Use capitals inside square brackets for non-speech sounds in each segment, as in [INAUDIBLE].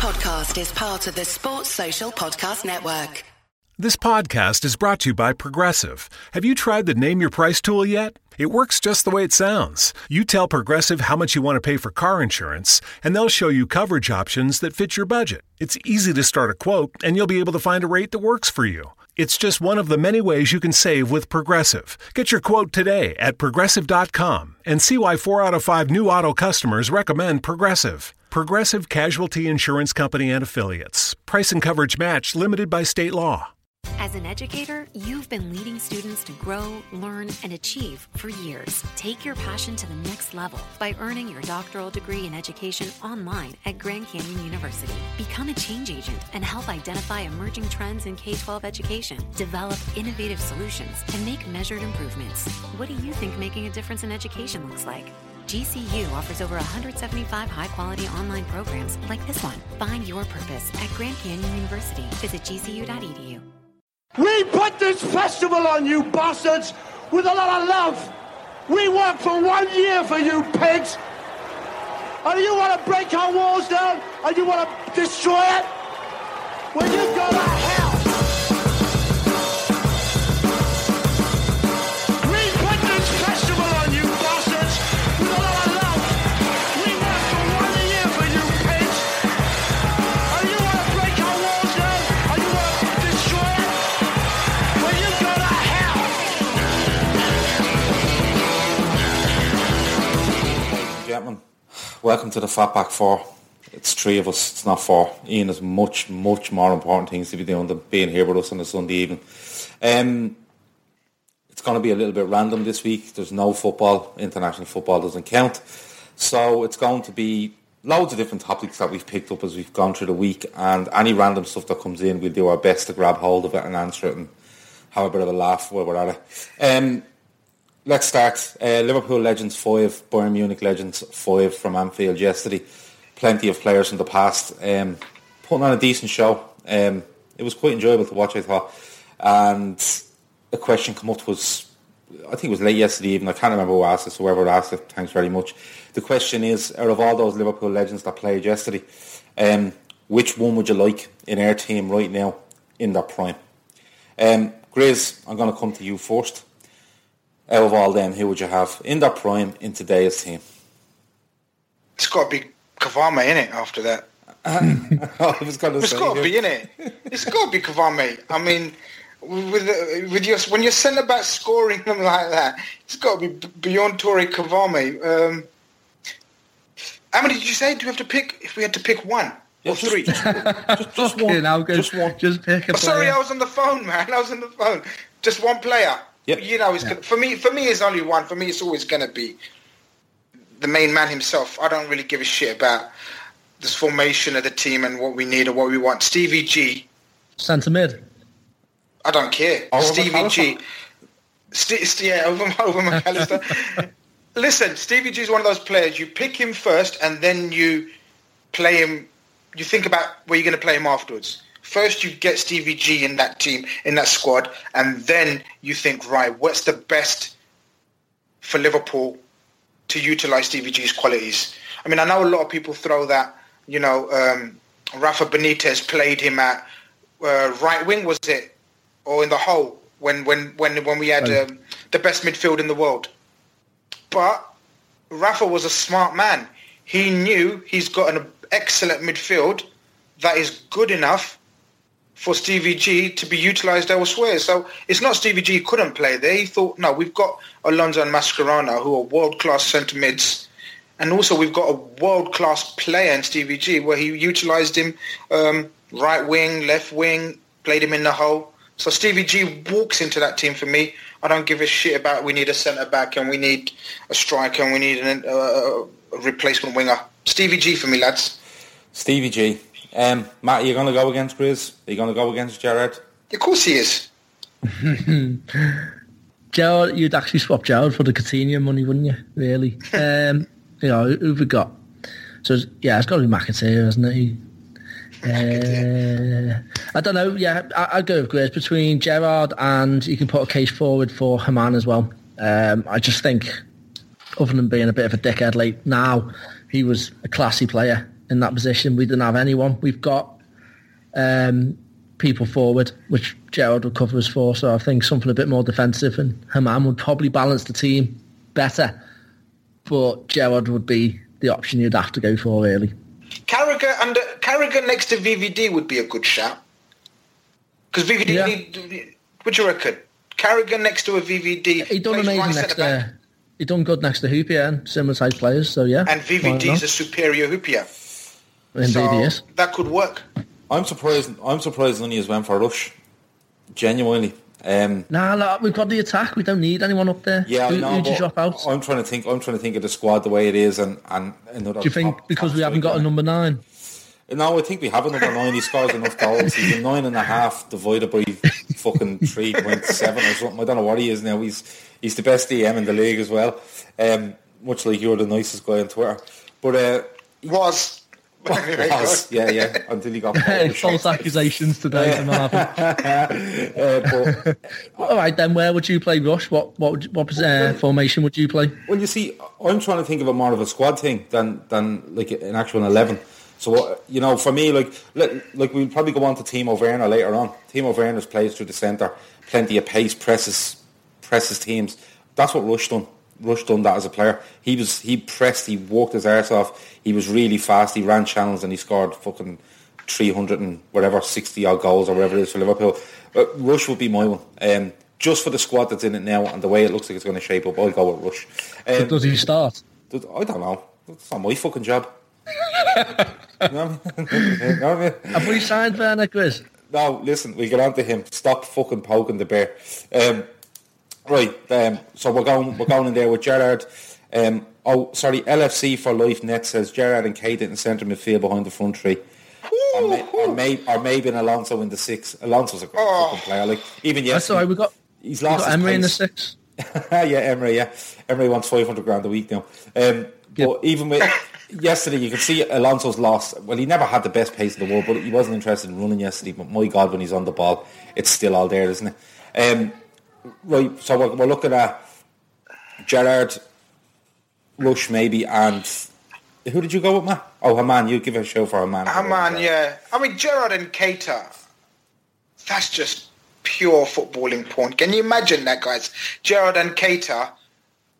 podcast is part of the Sports Social Podcast Network. This podcast is brought to you by Progressive. Have you tried the Name Your Price tool yet? It works just the way it sounds. You tell Progressive how much you want to pay for car insurance, and they'll show you coverage options that fit your budget. It's easy to start a quote, and you'll be able to find a rate that works for you. It's just one of the many ways you can save with Progressive. Get your quote today at progressive.com and see why four out of five new auto customers recommend Progressive. Progressive Casualty Insurance Company and Affiliates. Price and coverage match limited by state law. As an educator, you've been leading students to grow, learn, and achieve for years. Take your passion to the next level by earning your doctoral degree in education online at Grand Canyon University. Become a change agent and help identify emerging trends in K 12 education, develop innovative solutions, and make measured improvements. What do you think making a difference in education looks like? GCU offers over 175 high quality online programs like this one. Find your purpose at Grand Canyon University. Visit gcu.edu. We put this festival on you bastards with a lot of love. We worked for one year for you pigs. And you want to break our walls down and you want to destroy it? Well, you go to hell. Gentlemen, welcome to the Fatback Four. It's three of us, it's not four. Ian has much, much more important things to be doing than being here with us on a Sunday evening. Um, it's going to be a little bit random this week. There's no football. International football doesn't count. So it's going to be loads of different topics that we've picked up as we've gone through the week and any random stuff that comes in, we'll do our best to grab hold of it and answer it and have a bit of a laugh while we're at it. Um, let's start. Uh, Liverpool Legends 5, Bayern Munich Legends 5 from Anfield yesterday. Plenty of players from the past. Um, putting on a decent show. Um, it was quite enjoyable to watch, I thought. And a question come up was, I think it was late yesterday evening, I can't remember who asked it, so whoever asked it, thanks very much. The question is, out of all those Liverpool legends that played yesterday, um, which one would you like in our team right now in their prime? Um, Grizz, I'm going to come to you first. Out of all them, who would you have in their prime in today's team? It's got to be Kvarme in it after that. [LAUGHS] I was going to It's say, got to be in it. It's got to be Kvarme. I mean, with with your when your centre back scoring them [LAUGHS] like that, it's got to be Bjørn Tore Kvarme. Um, how many did you say? Do we have to pick? If we had to pick one or just- three? [LAUGHS] Fucking hell, good. just one. Just pick a Oh, sorry. I was on the phone, man. I was on the phone. Just one player. Yep. You know, it's gonna, for me. For me, it's only one. For me, it's always going to be the main man himself. I don't really give a shit about this formation of the team and what we need or what we want. Stevie G. Centre mid. I don't care. Over Stevie G. St- st- yeah, over, [LAUGHS] over McAllister. Listen, Stevie G is one of those players. You pick him first, and then you play him. You think about where you're going to play him afterwards. First, you get Stevie G in that team, in that squad, and then you think, right, what's the best for Liverpool to utilise Stevie G's qualities? I mean, I know a lot of people throw that, you know, um, Rafa Benitez played him at uh, right wing, was it, or in the hole when when when when we had um, the best midfield in the world. But Rafa was a smart man. He knew he's got an excellent midfield that is good enough for Stevie G to be utilised elsewhere. So it's not Stevie G couldn't play there. He thought, no, we've got Alonso and Mascherano who are world-class centre mids. And also we've got a world-class player in Stevie G where he utilised him um, right wing, left wing, played him in the hole. So Stevie G walks into that team for me. I don't give a shit about we need a centre back and we need a striker and we need an, uh, a replacement winger. Stevie G for me, lads. Stevie G. Um, Matt, are you going to go against Grizz? Are you going to go against Gerrard? Of course he is. [LAUGHS] Gerald, you'd actually swap Gerald for the Coutinho money, wouldn't you? Really? [LAUGHS] um, you know, who- who've we got? So yeah, it's got to be McAteer, hasn't it? Uh, I don't know. Yeah, I, I'd go with Grace between Gerrard and you can put a case forward for Hamann as well. Um, I just think, other than being a bit of a dickhead late now, he was a classy player in that position. We didn't have anyone. We've got um, people forward, which Gerrard would cover us for. So I think something a bit more defensive, and Hamann would probably balance the team better. But Gerrard would be the option you'd have to go for, really. Carragher and Carragher next to VVD would be a good shout. Because VVD, Yeah. need, what do you reckon? Carragher next to a VVD. He done plays right amazing next to. He done good next to Hyypiä and similar type players. So yeah, And VVD's not? a superior Hyypiä. Indeed, so he is. that could work. I'm surprised. I'm surprised none of you went for Rush. Genuinely. Um, Nah, look, we've got the attack. We don't need anyone up there. yeah, I Who, know, who'd you but drop out? I'm trying to think. I'm trying to think of the squad the way it is, and and another. Do you think top- because top we haven't got a number nine? No, I think we have a number nine. He scores enough goals. He's a nine and a half divided by fucking three point seven or something. I don't know what he is now. He's he's the best DM in the league as well. Um, much like you're the nicest guy on Twitter, but uh, Was. Was, yeah, yeah, until he got [LAUGHS] False accusations today from [LAUGHS] uh, but [LAUGHS] All right, then where would you play Rush? What what what uh, formation would you play? Well, you see, I'm trying to think of a more of a squad thing than than like an actual eleven. So uh, you know, for me, like like we'll probably go on to Timo Werner later on. Timo Werner's plays through the centre, plenty of pace, presses, presses teams. That's what Rush done. Rush done that as a player. He was he pressed, he walked his arse off. He was really fast. He ran channels and he scored fucking three hundred and whatever sixty odd goals or whatever it is for Liverpool. But Rush would be my one. Um, just for the squad that's in it now and the way it looks like it's going to shape up, I'll go with Rush. Um, Does he start? I don't know. It's not my fucking job. you know what I mean? You know what I mean? Have we signed Werner, Chris? No, listen, we get on to him. Stop fucking poking the bear. Um, right, um, so we're going we're going in there with Gerrard. Um, oh, sorry, LFC for Life Net says Gerrard and Keita in centre midfield behind the front three. Or, may, or, may, or maybe an Alonso in the six. Alonso's a great fucking player. Like even That's all yesterday. We got he's we lost got his Emre in the six. [LAUGHS] yeah, Emre, yeah. Emre wants 500 grand a week now. Um, Yep. But even with [LAUGHS] yesterday, you could see Alonso's lost. Well, he never had the best pace in the world, but he wasn't interested in running yesterday. But my God, when he's on the ball, it's still all there, isn't it? Um, right, so we're, we're looking at Gerrard, Rush maybe, and who did you go with, Matt? Oh, Hamann, you give a show for Hamann. Hamann, yeah. I mean, Gerrard and Keita, that's just pure footballing porn. Can you imagine that, guys? Gerrard and Keita,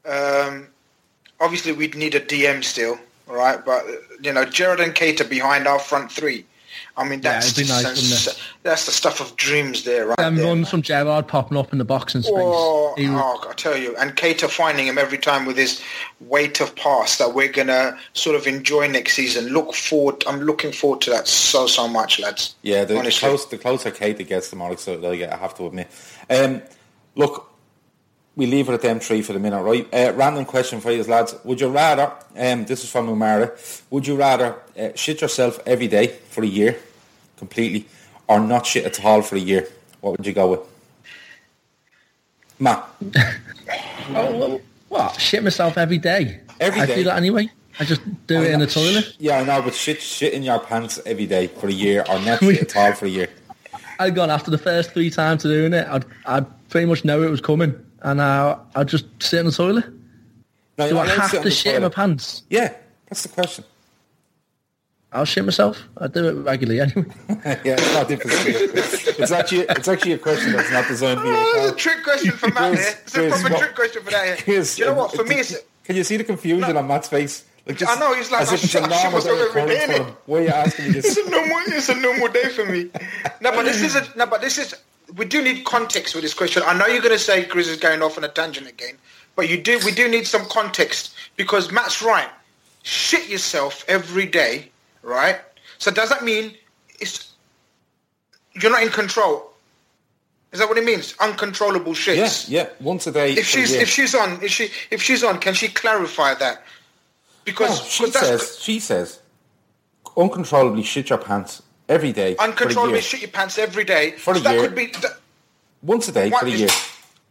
um, obviously we'd need a DM still, right? But, you know, Gerrard and Keita behind our front three. I mean, that's, it'd nice, just- wouldn't that's the stuff of dreams there, right Them there. runs from Gerrard popping up in the boxing space. Oh, He- oh, I tell you, and Keita finding him every time with his weight of pass that we're gonna sort of enjoy next season. Look forward. I'm looking forward to that so so much, lads. Yeah, the, the, close, the closer Keita gets, the more excited I get, I have to admit. Um, look, we leave it at them three for the minute, right? Uh, random question for you, lads. Would you rather, um, this is from Umara, would you rather uh, shit yourself every day for a year, completely, or not shit at all for a year? What would you go with? Matt, [LAUGHS] Oh, what? Shit myself every day. Every I day? do that anyway. I just do it in the Sh- toilet. Yeah, I know, but shit, shit in your pants every day for a year, or not [LAUGHS] shit at all for a year. I'd gone after the first three times of doing it. I'd, I'd pretty much know it was coming, and uh, I'd just sit in the toilet. No, Do you're I have sit to shit in my pants? Yeah, that's the question. I'll shit myself. I do it regularly anyway. [LAUGHS] yeah, it's not difficult. It's actually it's actually a question that's not designed to be. Oh, it's a trick question for Matt here. It's a proper what- trick question for that here. Do you know what? For uh, me, it's Can you see the confusion on Matt's face? Like I know, he's like, as I if it's shit- a I normal day every day, for him. innit? Why are you asking me [LAUGHS] it's this? a normal. It's a normal day for me. No, but this is a no, but this is. We do need context with this question. I know you're going to say Chris is going off on a tangent again, but you do. We do need some context because Matt's right. Shit yourself every day, right? So does that mean it's you're not in control? Is that what it means? Uncontrollable shits. Yeah, yeah. Once a day. If she's if she's on if she if she's on, can she clarify that? Because No, she says she says uncontrollably shit your pants every day for a uncontrollably year. shit your pants every day. For a so that year. could be that, once a day What for a year,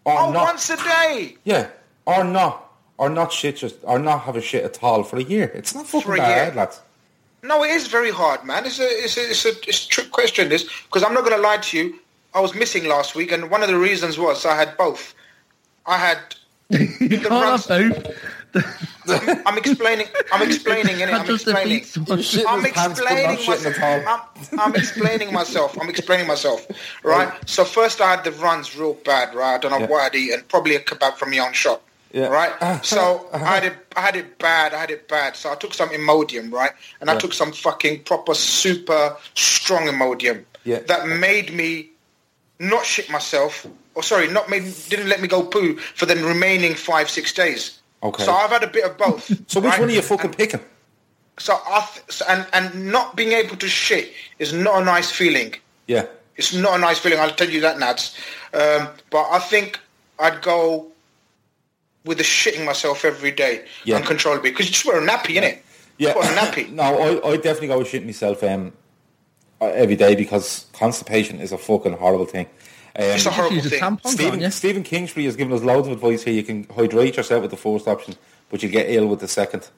or oh, not. once a day Yeah, or not, or not shit just, or not have a shit at all for a year. [LAUGHS] It's not fucking For a that year. hard, lads. No, it is very hard, man. It's a it's a it's a, it's a trick question. This because I'm not going to lie to you. I was missing last week, and one of the reasons was I had both. I had [LAUGHS] you can't runs- have both. I'm, I'm explaining. I'm explaining. Innit? I'm explaining. defeats what- Shit in I'm his pants, but not explaining shitting myself. I'm, I'm explaining myself. I'm explaining myself. Right. So first, I had the runs real bad. Right. I don't know Yeah. what I'd eaten. Probably a kebab from my own shop. Yeah. Right. [LAUGHS] So I had it. I had it bad. I had it bad. So I took some Imodium. Right. And I Yeah. took some fucking proper super strong Imodium. Yeah. That made me not shit myself. Or sorry, not made didn't let me go poo for the remaining five six days. Okay. So I've had a bit of both. [LAUGHS] So which right? one are you fucking picking? So I th- so- and and not being able to shit is not a nice feeling. Yeah. It's not a nice feeling. I'll tell you that, Nads. Um, but I think I'd go with the shitting myself every day Yeah. uncontrollably because you just wear a nappy, innit? Yeah. Put on a nappy. [LAUGHS] no, I, I definitely go with shit myself um, every day because constipation is a fucking horrible thing. Um, It's a horrible Use a thing. tampon, can't Stephen, you? Stephen Kingsbury has given us loads of advice here. You can hydrate yourself with the first option, but you get ill with the second,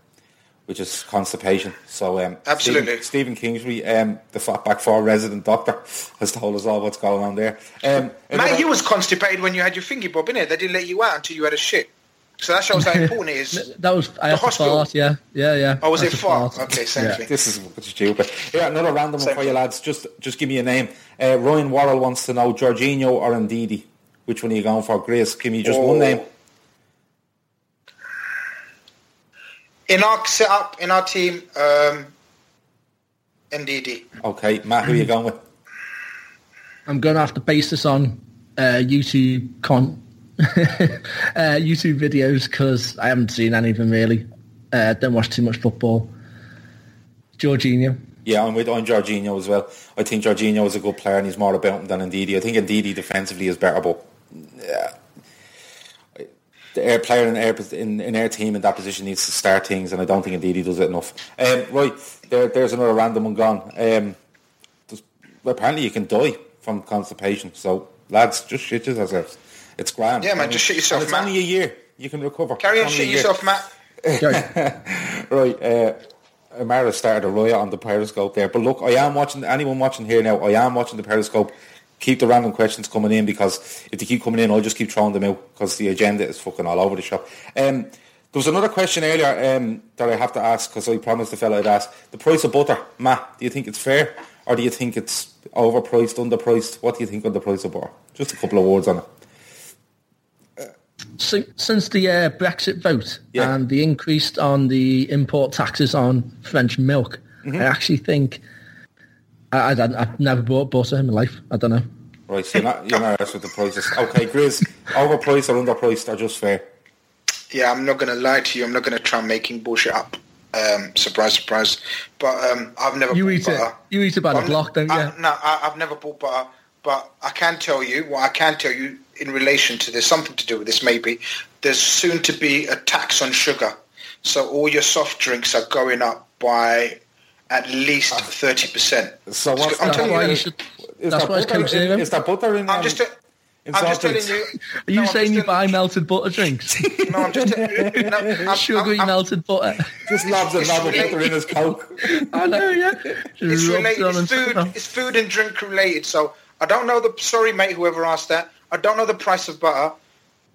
which is constipation. So, um, Absolutely. Stephen, Stephen Kingsbury, um, the Fatback 4 resident doctor, [LAUGHS] has told us all what's going on there. Um, Mate, you was constipated when you had your thingy bob, in innit? They didn't let you out until you had a shit. So [LAUGHS] that shows how important it is. That was I had to hospital. fart. Yeah, yeah, yeah. Oh, was I it had to far? fart. Okay, same Yeah. thing. This is fucking stupid. Yeah, another random one Same for you lads. Just just give me a name. Uh, Ryan Worrell wants to know Jorginho or Ndidi. Which one are you going for? Grace, give me just one Oh. name. In our setup, in our team, um, Ndidi. Okay, Matt, who are you [CLEARS THROAT] going with? I'm going to have to base this on uh, YouTube con [LAUGHS] uh, YouTube videos because I haven't seen any of them really. Uh, don't watch too much football. Jorginho. Yeah, I'm with on Jorginho as well. I think Jorginho is a good player and he's more about him than Ndidi. I think Ndidi defensively is better, but yeah, the air player in air in, in our team in that position needs to start things, and I don't think Ndidi does it enough. Um, right, there, there's another random one gone. Um, apparently, you can die from constipation. So, lads, just shit yourselves. It's grand. Yeah, man, And just shit it's- yourself, and It's man. only a year. You can recover. Carry on It's shit yourself, Matt. [LAUGHS] Right, uh, Amara started a riot on the Periscope there. But look, I am watching, anyone watching here now, I am watching the Periscope. Keep the random questions coming in because if they keep coming in, I'll just keep throwing them out because the agenda is fucking all over the shop. Um, there was another question earlier um, that I have to ask because I promised the fella I'd ask. The price of butter, Matt, do you think it's fair or do you think it's overpriced, underpriced? What do you think on the price of butter? Just a couple of words on it. Since, since the uh, Brexit vote Yeah. and the increase on the import taxes on French milk, Mm-hmm. I actually think I, I, I've never bought butter in my life. I don't know. Right, so you're not, you're not asked with the prices. Okay, Grizz, overpriced or underpriced or just fair? Yeah, I'm not going to lie to you. I'm not going to try making bullshit up. Um, surprise, surprise. But um, I've never You bought eat butter. it. You eat it by the block, don't you? I, no, I, I've never bought butter. But I can tell you, what I can tell you in relation to this, something to do with this maybe, there's soon to be a tax on sugar. So all your soft drinks are going up by at least 30%. So what's I'm That's telling why you, you should. That's why it's butter Coke in, is there butter in I'm um, just, in I'm just telling you. Are you no, saying you buy melted butter drinks? [LAUGHS] No, I'm just no, [LAUGHS] I'm, Sugary I'm, I'm, melted butter. Just loves and It's lobs of butter in his coke. [LAUGHS] I know, yeah. it's Just rubs related. it It's food. It's food and drink related. So I don't know the. Sorry, mate. Whoever asked that, I don't know the price of butter,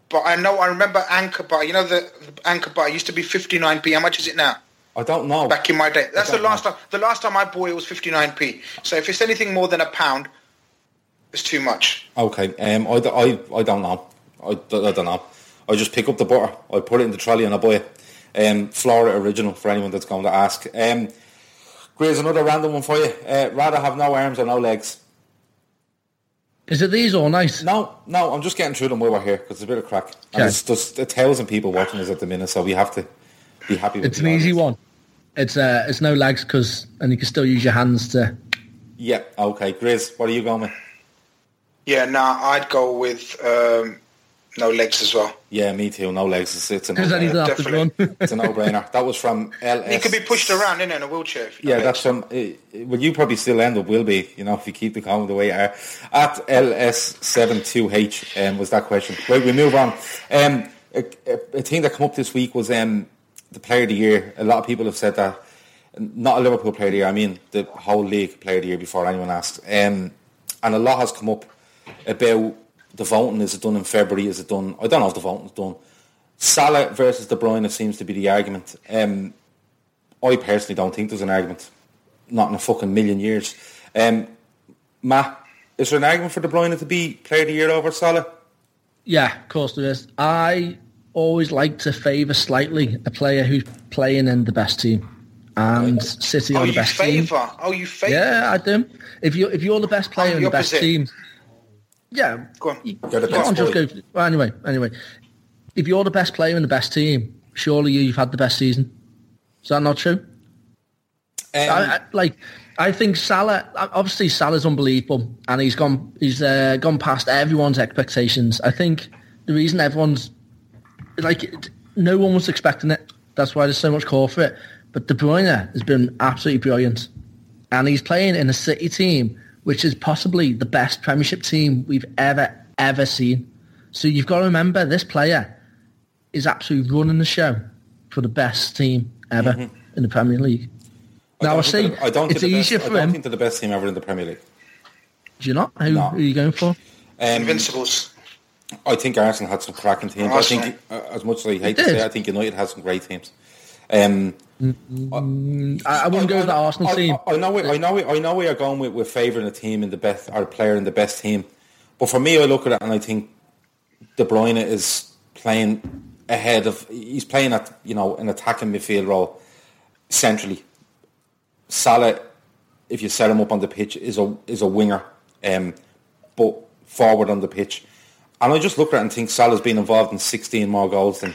but I know. I remember Anchor butter. You know the, the Anchor butter used to be 59p. How much is it now? I don't know. Back in my day, that's the last know. time. The last time I bought it was 59p. So if it's anything more than a pound, it's too much. Okay, um, I, I, I don't know. I don't know. I just pick up the butter, I put it in the trolley and I buy it. Um, Flora original for anyone that's going to ask. Um, Grace, another random one for you. Uh, rather have no arms or no legs. Is it these all nice? No, no, I'm just getting through them while we're here because it's a bit of crack. And Okay. there's, there's a thousand people watching us at the minute, so we have to be happy with It's the an easy one. It's uh, it's no lags because, and you can still use your hands to. Yeah, okay. Grace, what are you going with? Yeah, nah, I'd go with um, no legs as well. Yeah, me too. No legs. It's, it's a Because no-brainer. don't have to run. definitely. It's a no-brainer. That was from LS. You could be pushed around in, in a wheelchair. if Yeah, that's from. Uh, well, you probably still end up will be. You know, if you keep the calm the way you are. At LS72H um, was that question. Right, we move on. Um, a, a, a thing that came up this week was um, the Player of the Year. A lot of people have said that. Not a Liverpool Player of the Year. I mean the whole league Player of the Year before anyone asked. Um, and a lot has come up about the voting. Is it done in February? Is it done? I don't know if the voting's done. Salah versus De Bruyne seems to be the argument. Um, I personally don't think there's an argument. Not in a fucking million years. Um, Matt, is there an argument for De Bruyne to be player of the year over Salah? Yeah, of course there is. I always like to favour slightly a player who's playing in the best team. And City Oh, are the you best team. favour? Oh, you favour? Yeah, I do. If you if you're the best player I'm in the the best opposite. team, yeah. Go on. You, You're the you best can't just boy. go. Well, anyway, anyway, if you're the best player in the best team, surely you've had the best season. Is that not true? Um, I, I, like, I think Salah. Obviously, Salah's unbelievable, and he's gone. He's uh, gone past everyone's expectations. I think the reason everyone's like, no one was expecting it. That's why there's so much call for it. But De Bruyne has been absolutely brilliant, and he's playing in a City team which is possibly the best Premiership team we've ever ever seen. So you've got to remember this player is absolutely running the show for the best team ever in the Premier League. Now I, don't see think they're- I don't it's think easier best, for I don't him. think they're the best team ever in the Premier League. Do you not? Who, No. who are you going for? Um, Invincibles. I think Arsenal had some cracking teams. I think, uh, as much as I hate to did. say, I think United has some great teams. Um, I, I wouldn't go with the Arsenal I, team. I, I know, where, I know, where- I know where you're going with, with favouring a team in the best or player in the best team, but for me, I look at it and I think De Bruyne is playing ahead of. He's playing at you know an attacking midfield role centrally. Salah, if you set him up on the pitch, is a is a winger, um, but forward on the pitch. And I just look at it and think Salah's been involved in 16 more goals than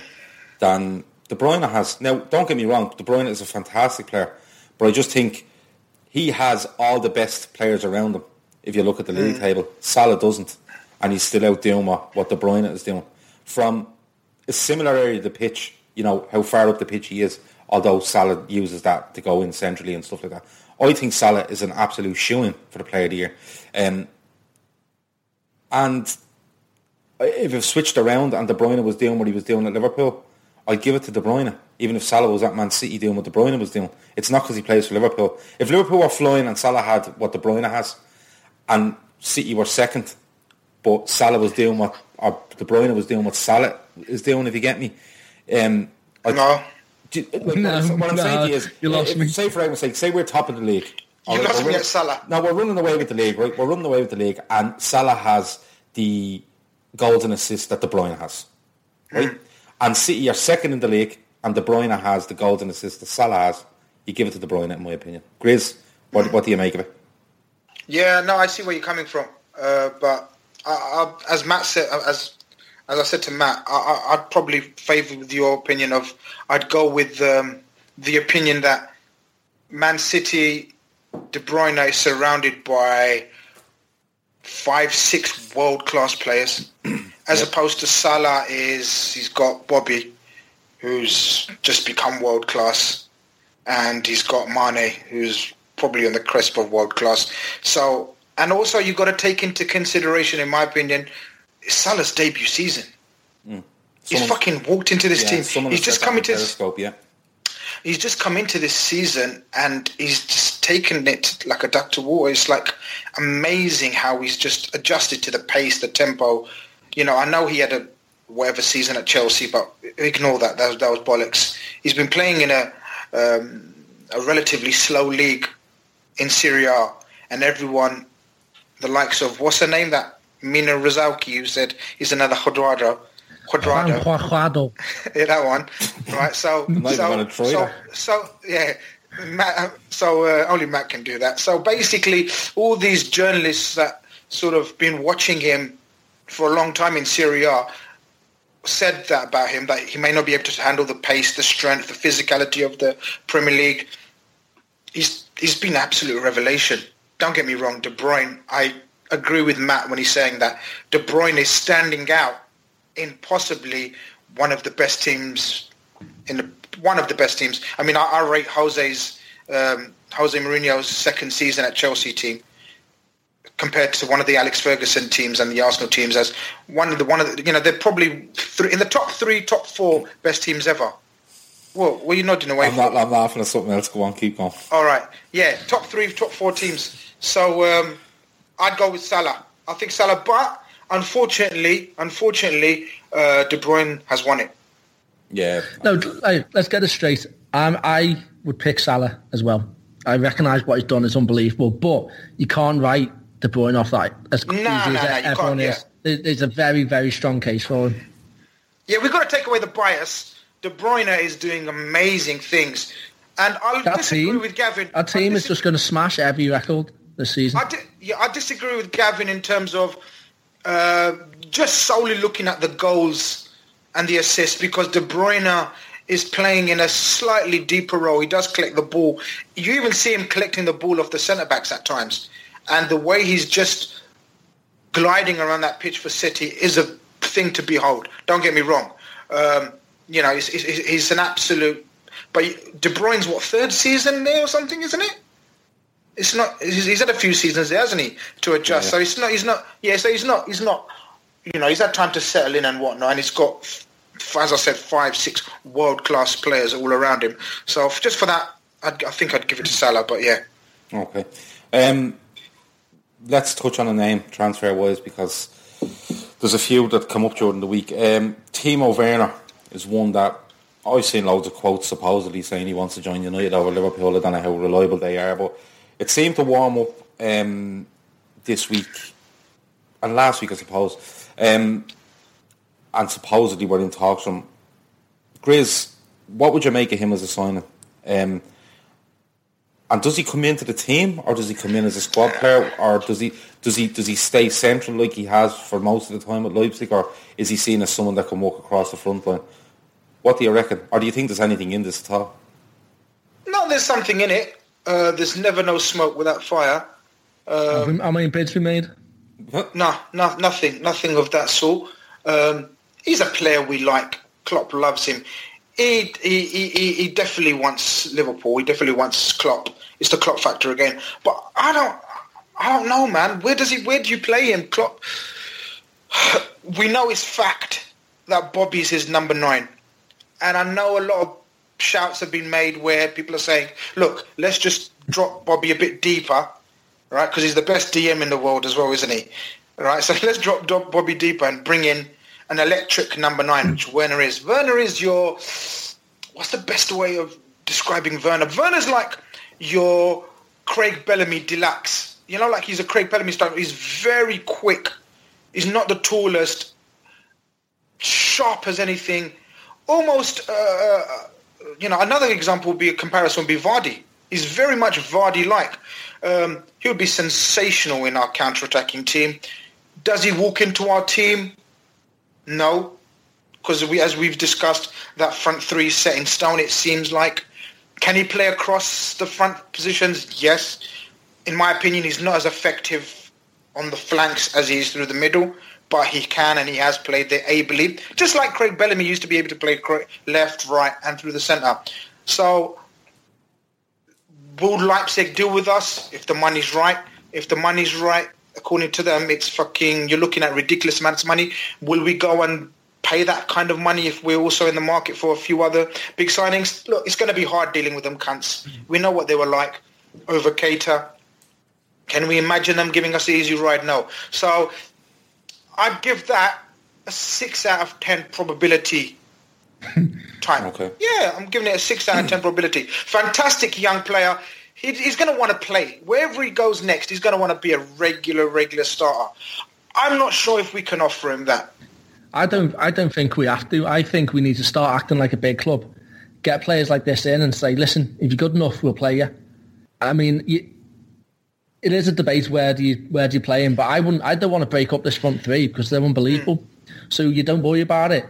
than De Bruyne has. Now, don't get me wrong, De Bruyne is a fantastic player, but I just think he has all the best players around him. If you look at the league table, Salah doesn't, and he's still out doing what, what De Bruyne is doing. From a similar area of the pitch, you know, how far up the pitch he is, although Salah uses that to go in centrally and stuff like that. I think Salah is an absolute shoo-in for the player of the year. Um, and if it switched around and De Bruyne was doing what he was doing at Liverpool, I'd give it to De Bruyne. Even if Salah was at Man City doing what De Bruyne was doing, it's not because he plays for Liverpool. If Liverpool were flying and Salah had what De Bruyne has, and City were second, but Salah was doing what or De Bruyne was doing what Salah is doing. If you get me, um, I, No. do- like, [LAUGHS] No, what I'm, what saying no, is, you lost if, me. say for argument's sake, say we're top of the league. You All right, lost me running- at Salah. No, we're running away with the league, right? We're running away with the league, and Salah has the goals and assists that De Bruyne has, right? Mm. And City are second in the league, and De Bruyne has the goals and assists that Salah has. You give it to De Bruyne, in my opinion. Grizz, what, what do you make of it? Yeah, no, I see where you're coming from. Uh, but I, I, as Matt said, as as I said to Matt, I, I'd probably favour with your opinion of. I'd go with um, the opinion that Man City, De Bruyne is surrounded by five, six world class players, [CLEARS THROAT] as opposed to Salah is he's got Bobby, who's just become world class, and he's got Mane, who's probably on the crisp of world class. So, and also you've got to take into consideration, in my opinion, Salah's debut season. He's Someone- fucking walked into this Yeah, team. He's just come into this, Periscope, yeah. He's just come into this season and he's just taken it like a duck to water. It's like amazing how he's just adjusted to the pace, the tempo. You know, I know he had a whatever season at Chelsea, but ignore that. That was, that was bollocks. He's been playing in a um, a relatively slow league in Serie A, and everyone, the likes of what's her name, that Mina Rzouki, who said he's another Cuadrado. Cuadrado. Juanjuado. [LAUGHS] Yeah, that one. Right. So, [LAUGHS] so, so, so, yeah. Matt, so uh, only Matt can do that. So basically, all these journalists that sort of been watching him for a long time in Serie A said that about him that he may not be able to handle the pace, the strength, the physicality of the Premier League. He's he's been an absolute revelation. Don't get me wrong, De Bruyne. I agree with Matt when he's saying that De Bruyne is standing out in possibly one of the best teams in the one of the best teams. I mean, I, I rate Jose's um, Jose Mourinho's second season at Chelsea team compared to one of the Alex Ferguson teams and the Arsenal teams as one of the one of the, you know they're probably three, in the top three, top four best teams ever. Well, what are you nodding away I'm, not, I'm laughing at something else. Go on, keep going. All right, yeah, top three, top four teams. So um, I'd go with Salah. I think Salah, but unfortunately, unfortunately, uh, De Bruyne has won it. Yeah. No, let's get it straight. Um, I would pick Salah as well. I recognise what he's done is unbelievable, but you can't write De Bruyne off that as Nah, easy nah, as nah, everyone is. There- There's a very, very strong case for him. Yeah, we've got to take away the bias. De Bruyne is doing amazing things. And I'll That disagree team, with Gavin. our I team is just going to smash every record this season. I di- yeah, I disagree with Gavin in terms of uh, just solely looking at the goals and the assists because De Bruyne is playing in a slightly deeper role. He does collect the ball. You even see him collecting the ball off the centre backs at times, and the way he's just gliding around that pitch for City is a thing to behold. Don't get me wrong. Um, you know, he's, he's, he's an absolute. But De Bruyne's what third season there or something, isn't it? It's not. He's, he's had a few seasons there, hasn't he, to adjust? So it's not. He's not. Yeah. So he's not. He's not. You know, he's had time to settle in and whatnot, and he's got, as I said, five, six world class players all around him. So just for that, I'd, I think I'd give it to Salah. But yeah, Okay. Um, let's touch on a name transfer wise because there's a few that come up during the week. Um, Timo Werner is one that I've seen loads of quotes supposedly saying he wants to join United over Liverpool. I don't know how reliable they are, but it seemed to warm up um, this week and last week, I suppose. Um, and supposedly we're in talks from Grizz. What would you make of him as a signing? Um, and does he come into the team, or does he come in as a squad player, or does he does he does he stay central like he has for most of the time at Leipzig, or is he seen as someone that can walk across the front line? What do you reckon, or do you think there's anything in this at all? no, there's something in it. Uh, there's never no smoke without fire. How many- How many bids we made? No, no, nothing, nothing of that sort. Um, he's a player we like. Klopp loves him. He, he, he, he- he definitely wants Liverpool. He definitely wants Klopp. It's the Klopp factor again. But I don't, I don't know, man. Where does he? Where do you play him, Klopp? [SIGHS] We know it's fact that Bobby's his number nine, and I know a lot of shouts have been made where people are saying, "Look, let's just drop Bobby a bit deeper." right? Because he's the best DM in the world as well, isn't he? Right. [LAUGHS] So let's drop, Bobby deeper and bring in an electric number nine, which Werner is. Werner is your. What's the best way of describing Werner? Werner's like your Craig Bellamy deluxe. You know, like he's a Craig Bellamy style. He's very quick. He's not the tallest. Sharp as anything. Almost. Uh, you know, another example would be a comparison would be Vardy. He's very much Vardy-like. Um, he would be sensational in our counter-attacking team. Does he walk into our team? No, because we, as we've discussed, that front three set in stone. It seems like. Can he play across the front positions? Yes. In my opinion, he's not as effective on the flanks as he is through the middle, but he can and he has played there ably, just like Craig Bellamy used to be able to play left, right, and through the centre. So will Leipzig deal with us if the money's right? If the money's right, according to them, it's fucking, you're looking at ridiculous amounts of money. Will we go and pay that kind of money if we're also in the market for a few other big signings? Look, it's going to be hard dealing with them cunts. We know what they were like over Keita. Can we imagine them giving us the easy ride? No. So I'd give that a 6 out of 10 probability [LAUGHS] time. Okay. Yeah, I'm giving it a 6 out of 10 probability. Fantastic young player. He, he's going to want to play. Wherever he goes next, he's going to want to be a regular, regular starter. I'm not sure if we can offer him that. I don't. I don't think we have to. I think we need to start acting like a big club. Get players like this in and say, "Listen, if you're good enough, we'll play you." I mean, you, it is a debate where do you where do you play him, but I wouldn't. I don't want to break up this front three because they're unbelievable. Hmm. So you don't worry about it.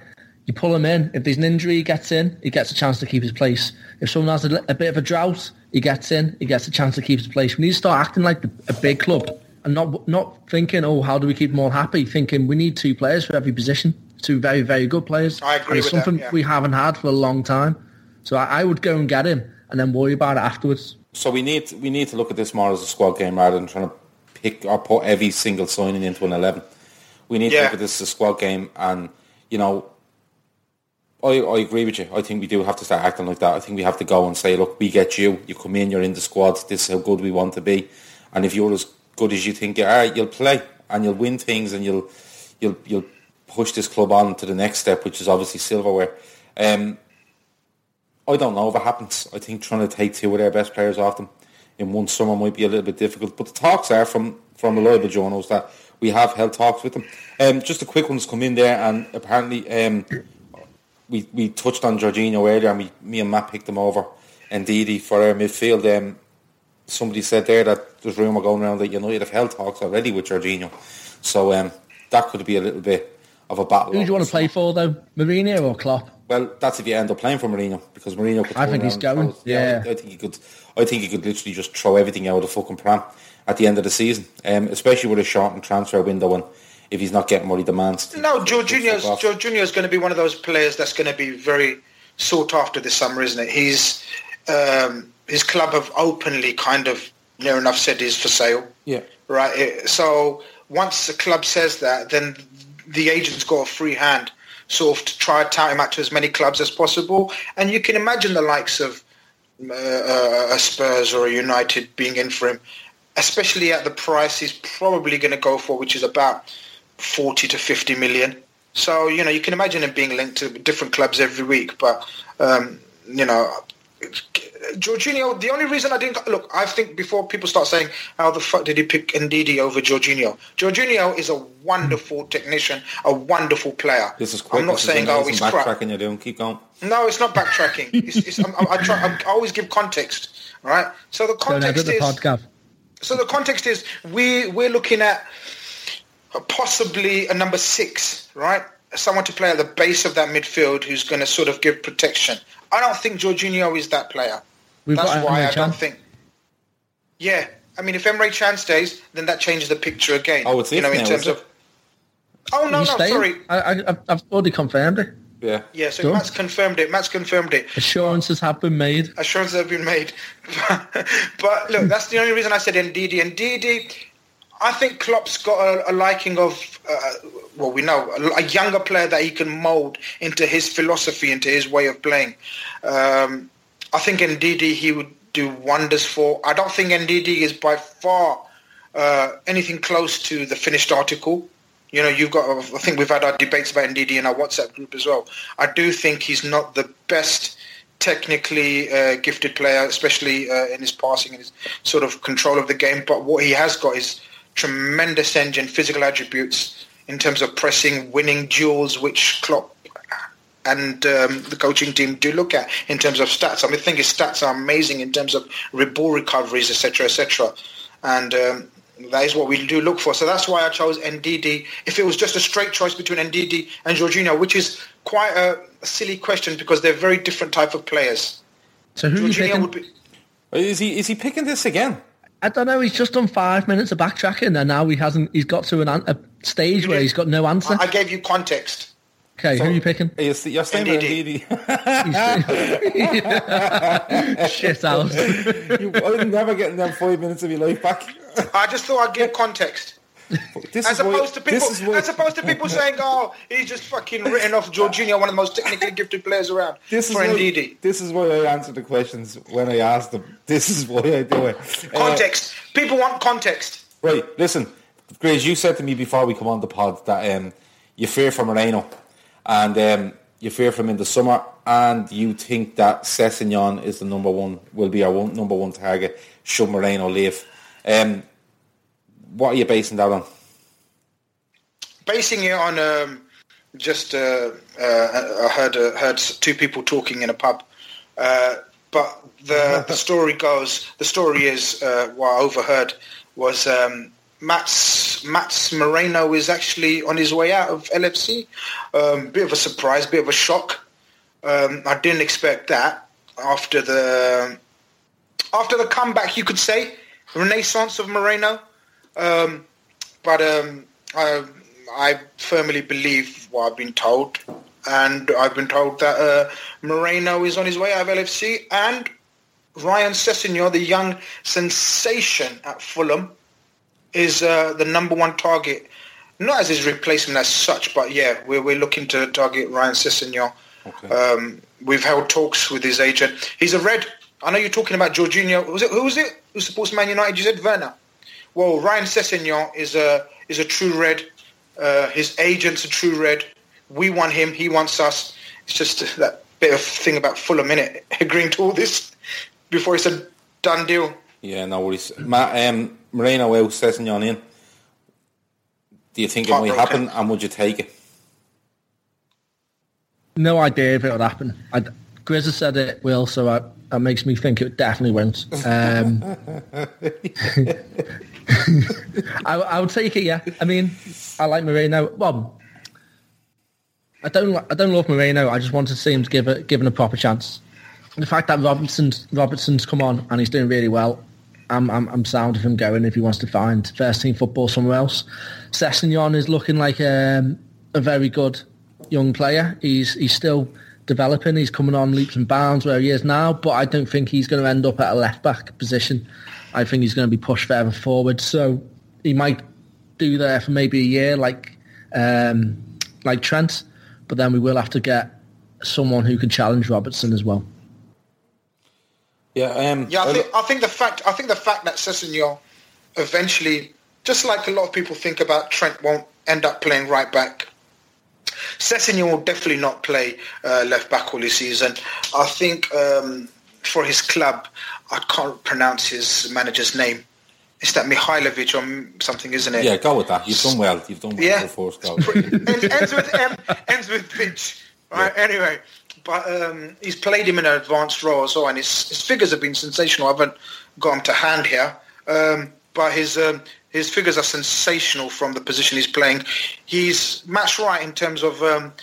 You pull him in. If there's an injury, he gets in. He gets a chance to keep his place. If someone has a, a bit of a drought, he gets in. He gets a chance to keep his place. We need to start acting like the, a big club and not not thinking, oh, how do we keep them all happy? Thinking we need two players for every position, two very very good players. I agree And it's with that, something yeah. we haven't had for a long time. So I, I would go and get him and then worry about it afterwards. So we need we need to look at this more as a squad game rather than trying to pick or put every single signing into an eleven. We need to Yeah. look at this as a squad game, and you know, I, I agree with you. I think we do have to start acting like that. I think we have to go and say, look, we get you. You come in, you're in the squad. This is how good we want to be, and if you're as good as you think you are, you'll play and you'll win things, and you'll you'll you'll push this club on to the next step, which is obviously silverware. Um, I don't know if it happens. I think trying to take two of their best players off them in one summer might be a little bit difficult. But the talks are from from reliable journals that we have held talks with them. Um, just a quick one's come in there, and apparently um, we we touched on Jorginho earlier, and we, me and Matt picked them over. Ndidi for our midfield. Um, somebody said there that there's rumour going around that United have held talks already with Jorginho. So um, that could be a little bit of a battle. Who do you want to play for though, Mourinho or Klopp? Well, that's if you end up playing for Mourinho because Mourinho. Could I think he's going, throw- yeah. I think he could. I think he could literally just throw everything out of the fucking pram at the end of the season, um, especially with a shortened transfer window and if he's not getting what he demands. No, to- to Jorginho's fuck off. Jorginho's going to be one of those players that's going to be very sought after this summer, isn't it? He's um, his club have openly kind of near enough said he's for sale. Yeah. Right. eh, So once the club says that, then the agent's got a free hand, sort of to try to tout him out to as many clubs as possible. And you can imagine the likes of uh, uh, a Spurs or a United being in for him, especially at the price he's probably going to go for, which is about 40 to 50 million. So, you know, you can imagine him being linked to different clubs every week. But, um, you know, Jorginho, the only reason I didn't... Look, I think before people start saying, how the fuck did he pick Ndidi over Jorginho? Jorginho is a wonderful hmm. technician, a wonderful player. This is quick. I'm not this saying, is oh, amazing he's crap. you're doing. Keep going. No, it's not backtracking. [LAUGHS] it's, it's, I'm, I, try, I always give context, right? So the Don't edit context the is... podcast. So the context is we we're looking at possibly a number six, right? Someone to play at the base of that midfield who's going to sort of give protection. I don't think Jorginho is that player. We've That's got why I don't think. Yeah, I mean, if Emre Can stays, then that changes the picture again. Oh, it's you if know in now, terms is it? of. Oh no, no, staying. sorry. I, I, I've- I've already confirmed it. Yeah. Yeah, so Done. Matt's confirmed it. Matt's confirmed it. Assurances have been made. assurances have been made. [LAUGHS] but look, that's the only reason I said Ndidi. Ndidi, I think Klopp's got a, a liking of, uh, well, we know, a, a younger player that he can mould into his philosophy, into his way of playing. Um, I think Ndidi he would do wonders for. I don't think Ndidi is by far uh, anything close to the finished article. You know, you've got. I think we've had our debates about Ndidi in our WhatsApp group as well. I do think he's not the best technically uh, gifted player, especially uh, in his passing and his sort of control of the game. But what he has got is tremendous engine, physical attributes in terms of pressing, winning duels, which Klopp and um, the coaching team do look at in terms of stats. I mean, I think his stats are amazing in terms of re- ball recoveries, etc., etc. And um, that is what we do look for. So that's why I chose Ndidi. If it was just a straight choice between Ndidi and Jorginho, which is quite a, a silly question because they're very different type of players. So who are you Jorginho picking? would be. Is he is he picking this again? I don't know. He's just done five minutes of backtracking, and now he hasn't. He's got to an, an, a stage where he's got no answer. I gave you context. Okay, who are you picking? Are you, you're staying with NDD. Ndidi. [LAUGHS] Shit out. [LAUGHS] you, I'm never getting them five minutes of your life back. I just thought I'd give context. This As is opposed to people, is as opposed to people saying, [LAUGHS] "Oh, he's just fucking written off Jorginho, one of the most technically gifted players around." This is for why, Ndidi. This is why I answer the questions when I ask them. This is why I do it. Uh, Context. people want context. right, listen, Grace, you said to me before we come on the pod that um, you fear for Moreno and um, you fear for him in the summer and you think that Sessegnon is the number one, will be our one, number one target should Moreno leave. Um, what are you basing that on? basing it on um, just uh, uh, I heard uh, heard two people talking in a pub, uh, but the [LAUGHS] the story goes the story is uh, what I overheard was um, Mats Mats Moreno is actually on his way out of LFC. Um, bit of a surprise, bit of a shock. Um, I didn't expect that after the after the comeback, you could say renaissance of Moreno. Um, but um, I, I firmly believe what I've been told, and I've been told that uh, Moreno is on his way out of LFC, and Ryan Sessegnon, the young sensation at Fulham, is uh, the number one target. Not as his replacement as such, but yeah, we're, we're looking to target Ryan Sessegnon. Um, we've held talks with his agent. He's a red. I know you're talking about Jorginho. Was it who was it who supports Man United? You said Werner. Well, Ryan Sessegnon is a is a true red. Uh, his agent's a true red. We want him. He wants us. It's just [LAUGHS] that bit of thing about Fulham in it, [LAUGHS] agreeing to all this before he said done deal. Yeah, no worries. Matt, um, Moreno out, Sessegnon in. Do you think it might happen and would you take it? No idea if it would happen. I, Grizz has said it will, so I, that makes me think it definitely won't. Um, [LAUGHS] [LAUGHS] I, I would take it, yeah. I mean, I like Moreno. Well, I don't, I don't love Moreno. I just want to see him give given a proper chance. The fact that Robertson's, Robertson's come on and he's doing really well, I'm, I'm, I'm sound of him going if he wants to find first team football somewhere else. Sessegnon is looking like um, a very good young player. He's he's still developing. He's coming on leaps and bounds where he is now, but I don't think he's going to end up at a left back position. I think he's going to be pushed further forward. So he might do there for maybe a year, like um, like Trent, but then we will have to get someone who can challenge Robertson as well. Yeah, um, Yeah, I think I think the fact I think the fact that Sessegnon eventually, just like a lot of people think about Trent, won't end up playing right back. Sessegnon will definitely not play uh, left back all this season. I think um, for his club, I can't pronounce his manager's name. It's that Mihailovic or something, isn't it? yeah, go with that. You've done well. You've done well Yeah. for first goal. ends, ends with M, ends with bitch. Right. Anyway, but um, he's played him in an advanced role as well, and his, his figures have been sensational. I haven't got him to hand here, um, but his um, his figures are sensational from the position he's playing. He's matched right in terms of um,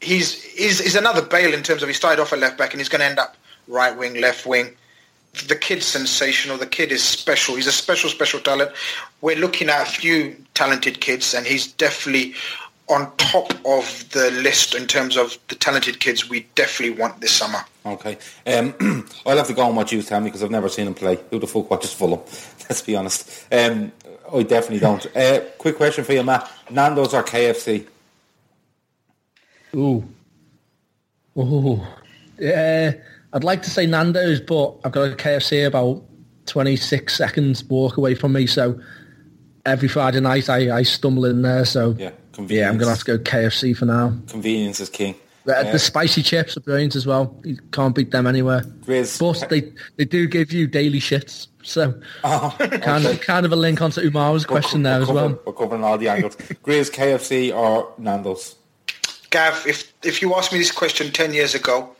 he's, he's he's another Bale in terms of he started off at left back and he's going to end up right wing, left wing. The kid's sensational. The kid is special. He's a special, special talent. We're looking at a few talented kids, and he's definitely on top of the list in terms of the talented kids we definitely want this summer. Okay. Um, I'll have to go on what you tell me because I've never seen him play. Who the fuck watches Fulham? Let's be honest. Um, I definitely don't. [LAUGHS] Uh, quick question for you, Matt. Nando's or KFC? Ooh. Ooh. Yeah, I'd like to say Nando's, but I've got a KFC about 26 seconds walk away from me, so every Friday night I, I stumble in there, so Yeah, yeah, I'm going to have to go KFC for now. Convenience is king. The, Uh, the spicy chips are brilliant as well. You can't beat them anywhere. Grizz. But they, they do give you daily shits, so Oh, kind, of, kind of a link onto Umar's question there as we're well. We're covering all the angles. Grizz, KFC or Nando's? Gav, if if you asked me this question 10 years ago,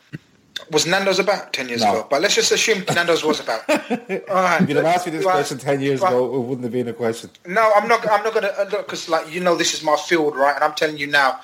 was Nando's about 10 years No. ago? But let's just assume Nando's was about. [LAUGHS] All right. If you'd have asked me this Right. question 10 years Right. ago, it wouldn't have been a question. No, I'm not. I'm not going to uh, because, like, you know, this is my field, right? And I'm telling you now,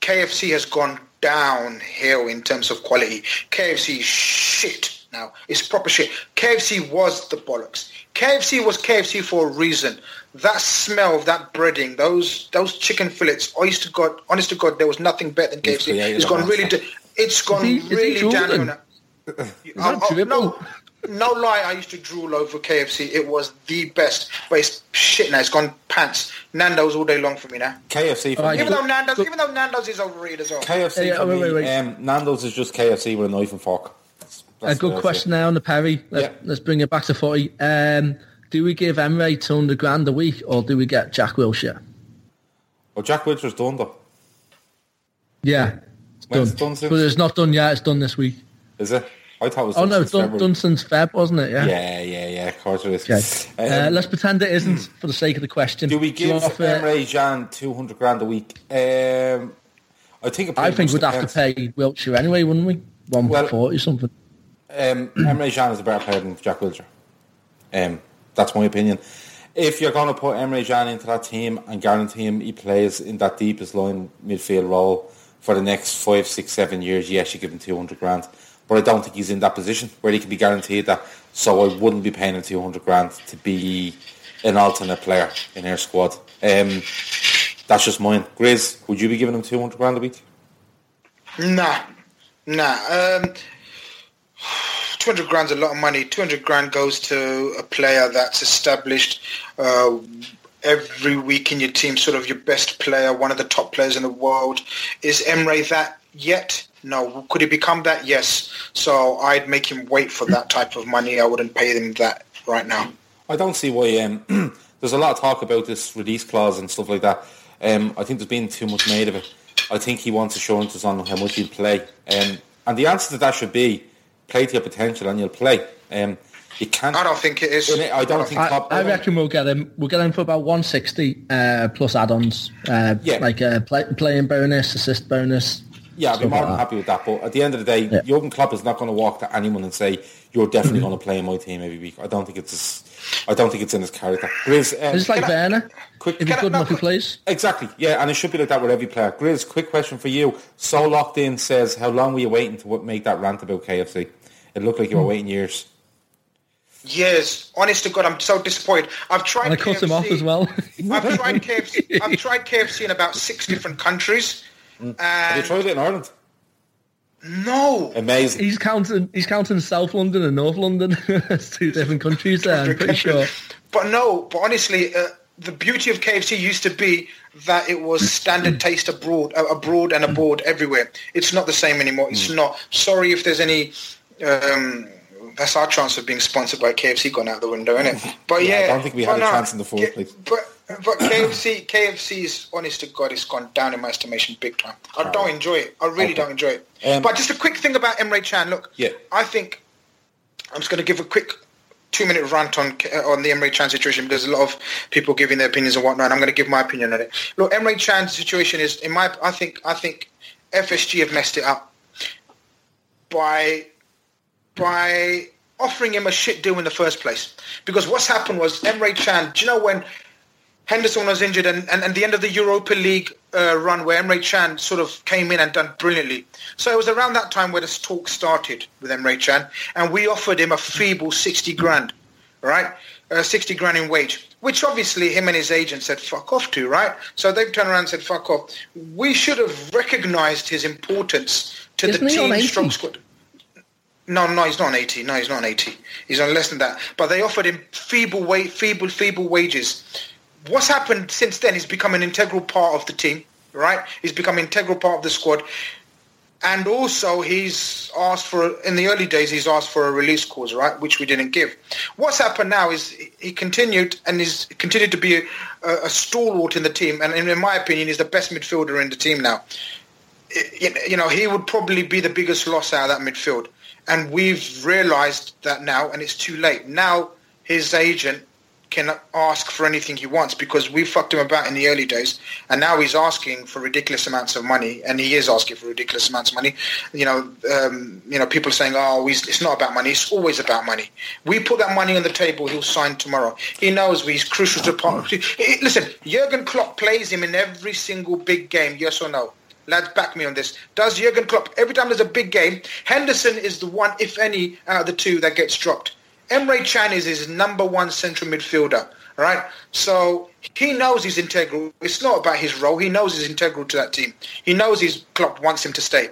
KFC has gone downhill in terms of quality. KFC is shit now. It's proper shit. KFC was the bollocks. KFC was KFC for a reason. That smell of that breading, those those chicken fillets. Honest to God, honest to God, there was nothing better than KFC. It's gone really. d- It's gone he- really drooling? downhill now. that Oh, oh, no, no lie, I used to drool over KFC. It was the best, but it's shit now. It's gone pants. Nando's all day long for me now. KFC for Alright, me. Even though Nando's, even though Nando's is overrated as well. KFC Yeah, for wait, me. wait, wait. Um, Nando's is just KFC with a knife and fork. That's- A good question say. there on the Perry. Let's, Yeah. let's bring it back to footy. Um, do we give Emre 200 grand a week or do we get Jack Wilshere? Oh, Jack Wilshere's done though. Yeah, done. Done since? But it's not done yet. It's done this week. Is it? I thought it was Oh done no, since it's done, February. done since Feb, wasn't it? Yeah. Yeah, yeah, yeah. Of course it Okay. is. Uh, Um, let's pretend it isn't for the sake of the question. do we give offer- Emre Can 200 grand a week? Um, I think I think we'd have to pay Wilshere anyway, wouldn't we? One Well- forty something. Um, Emre Can is a better player than Jack Wilshere. Um, that's my opinion. If you're going to put Emre Can into that team and guarantee him he plays in that deepest line midfield role for the next five, six, seven years, yes, you give him 200 grand. But I don't think he's in that position where he can be guaranteed that. So I wouldn't be paying him 200 grand to be an alternate player in our squad. Um, that's just mine. Grizz, would you be giving him 200 grand a week? Nah, nah. Um, 200 grand's a lot of money. 200 grand goes to a player that's established uh, every week in your team, sort of your best player, one of the top players in the world. Is Emre that yet? No. Could he become that? Yes. So I'd make him wait for that type of money. I wouldn't pay him that right now. I don't see why. Um, [CLEARS THROAT] there's a lot of talk about this release clause and stuff like that. Um, I think there's been too much made of it. I think he wants assurances on how much he'll play. Um, and the answer to that should be play to your potential and you'll play. Um, you can't. I don't think it is. I don't think I, I reckon we'll get him. We'll get him for about 160 uh, plus add-ons. Uh, Yeah. like a play, playing bonus, assist bonus. Yeah, I'd be more like than happy with that. But at the end of the day, Yeah. Jurgen Klopp is not going to walk to anyone and say you're definitely going to play in my team every week. I don't think it's. His, I don't think it's in his character. Grizz, um, It's like can Werner. quick- if he's good no, enough, he plays. Exactly, yeah, and it should be like that with every player. Grizz, quick question for you. So locked in says, how long were you waiting to make that rant about KFC? It looked like you were waiting years. Yes, honest to God, I'm so disappointed. I've tried. And I cut him off as well. I've tried [LAUGHS] KFC. I've tried KFC in about six different countries. Have you tried it in Ireland? no, Amazing. he's counting. He's counting South London and North London. [LAUGHS] it's two different countries there. I'm pretty sure. But no, but honestly, uh, the beauty of KFC used to be that it was standard taste abroad, uh, abroad and abroad everywhere. It's not the same anymore. It's not. Sorry if there's any. Um, that's our chance of being sponsored by KFC gone out the window, isn't it? [LAUGHS] But Yeah, yeah, I don't think we had a chance in the fourth place. But but KFC KFC's honest to God, it's gone down in my estimation big time. I don't enjoy it. I really Okay. don't enjoy it. Um, but just a quick thing about Emre Can. Look, Yeah. I think I'm just going to give a quick two minute rant on uh, on the Emre Can situation because a lot of people giving their opinions and whatnot. And I'm going to give my opinion on it. Look, Emre Can's situation is, in my, I think, I think FSG have messed it up by by offering him a shit deal in the first place. Because what's happened was Emre Can. Do you know when Henderson was injured and, and, and the end of the Europa League uh, run where Emre Can sort of came in and done brilliantly. So it was around that time where this talk started with Emre Can and we offered him a feeble 60 grand, right? Uh, 60 grand in wage, which obviously him and his agent said fuck off to, right? So they've turned around and said fuck off. We should have recognised his importance to Isn't the team strong squad. No, no, he's not on 80. No, he's not on 80. He's on less than that. But they offered him feeble, wa- feeble, feeble wages. What's happened since then? He's become an integral part of the team, right? He's become an integral part of the squad. And also, he's asked for, in the early days, he's asked for a release clause, right, which we didn't give. What's happened now is he continued and he's continued to be a, a stalwart in the team. And in my opinion, he's the best midfielder in the team now you know, he would probably be the biggest loss out of that midfield. And we've realised that now, and it's too late. Now his agent can ask for anything he wants because we fucked him about in the early days, and now he's asking for ridiculous amounts of money, and he is asking for ridiculous amounts of money. You know, um, you know, people saying, "Oh, it's not about money. It's always about money." We put that money on the table. He'll sign tomorrow. He knows he's crucial to part. [LAUGHS] Listen, Jurgen Klopp plays him in every single big game. Yes or no? Lads, back me on this. Does Jurgen Klopp, every time there's a big game, Henderson is the one, if any, out of the two that gets dropped. Emre Can is his number one central midfielder, all right? So he knows he's integral. It's not about his role. He knows he's integral to that team. He knows his Klopp wants him to stay.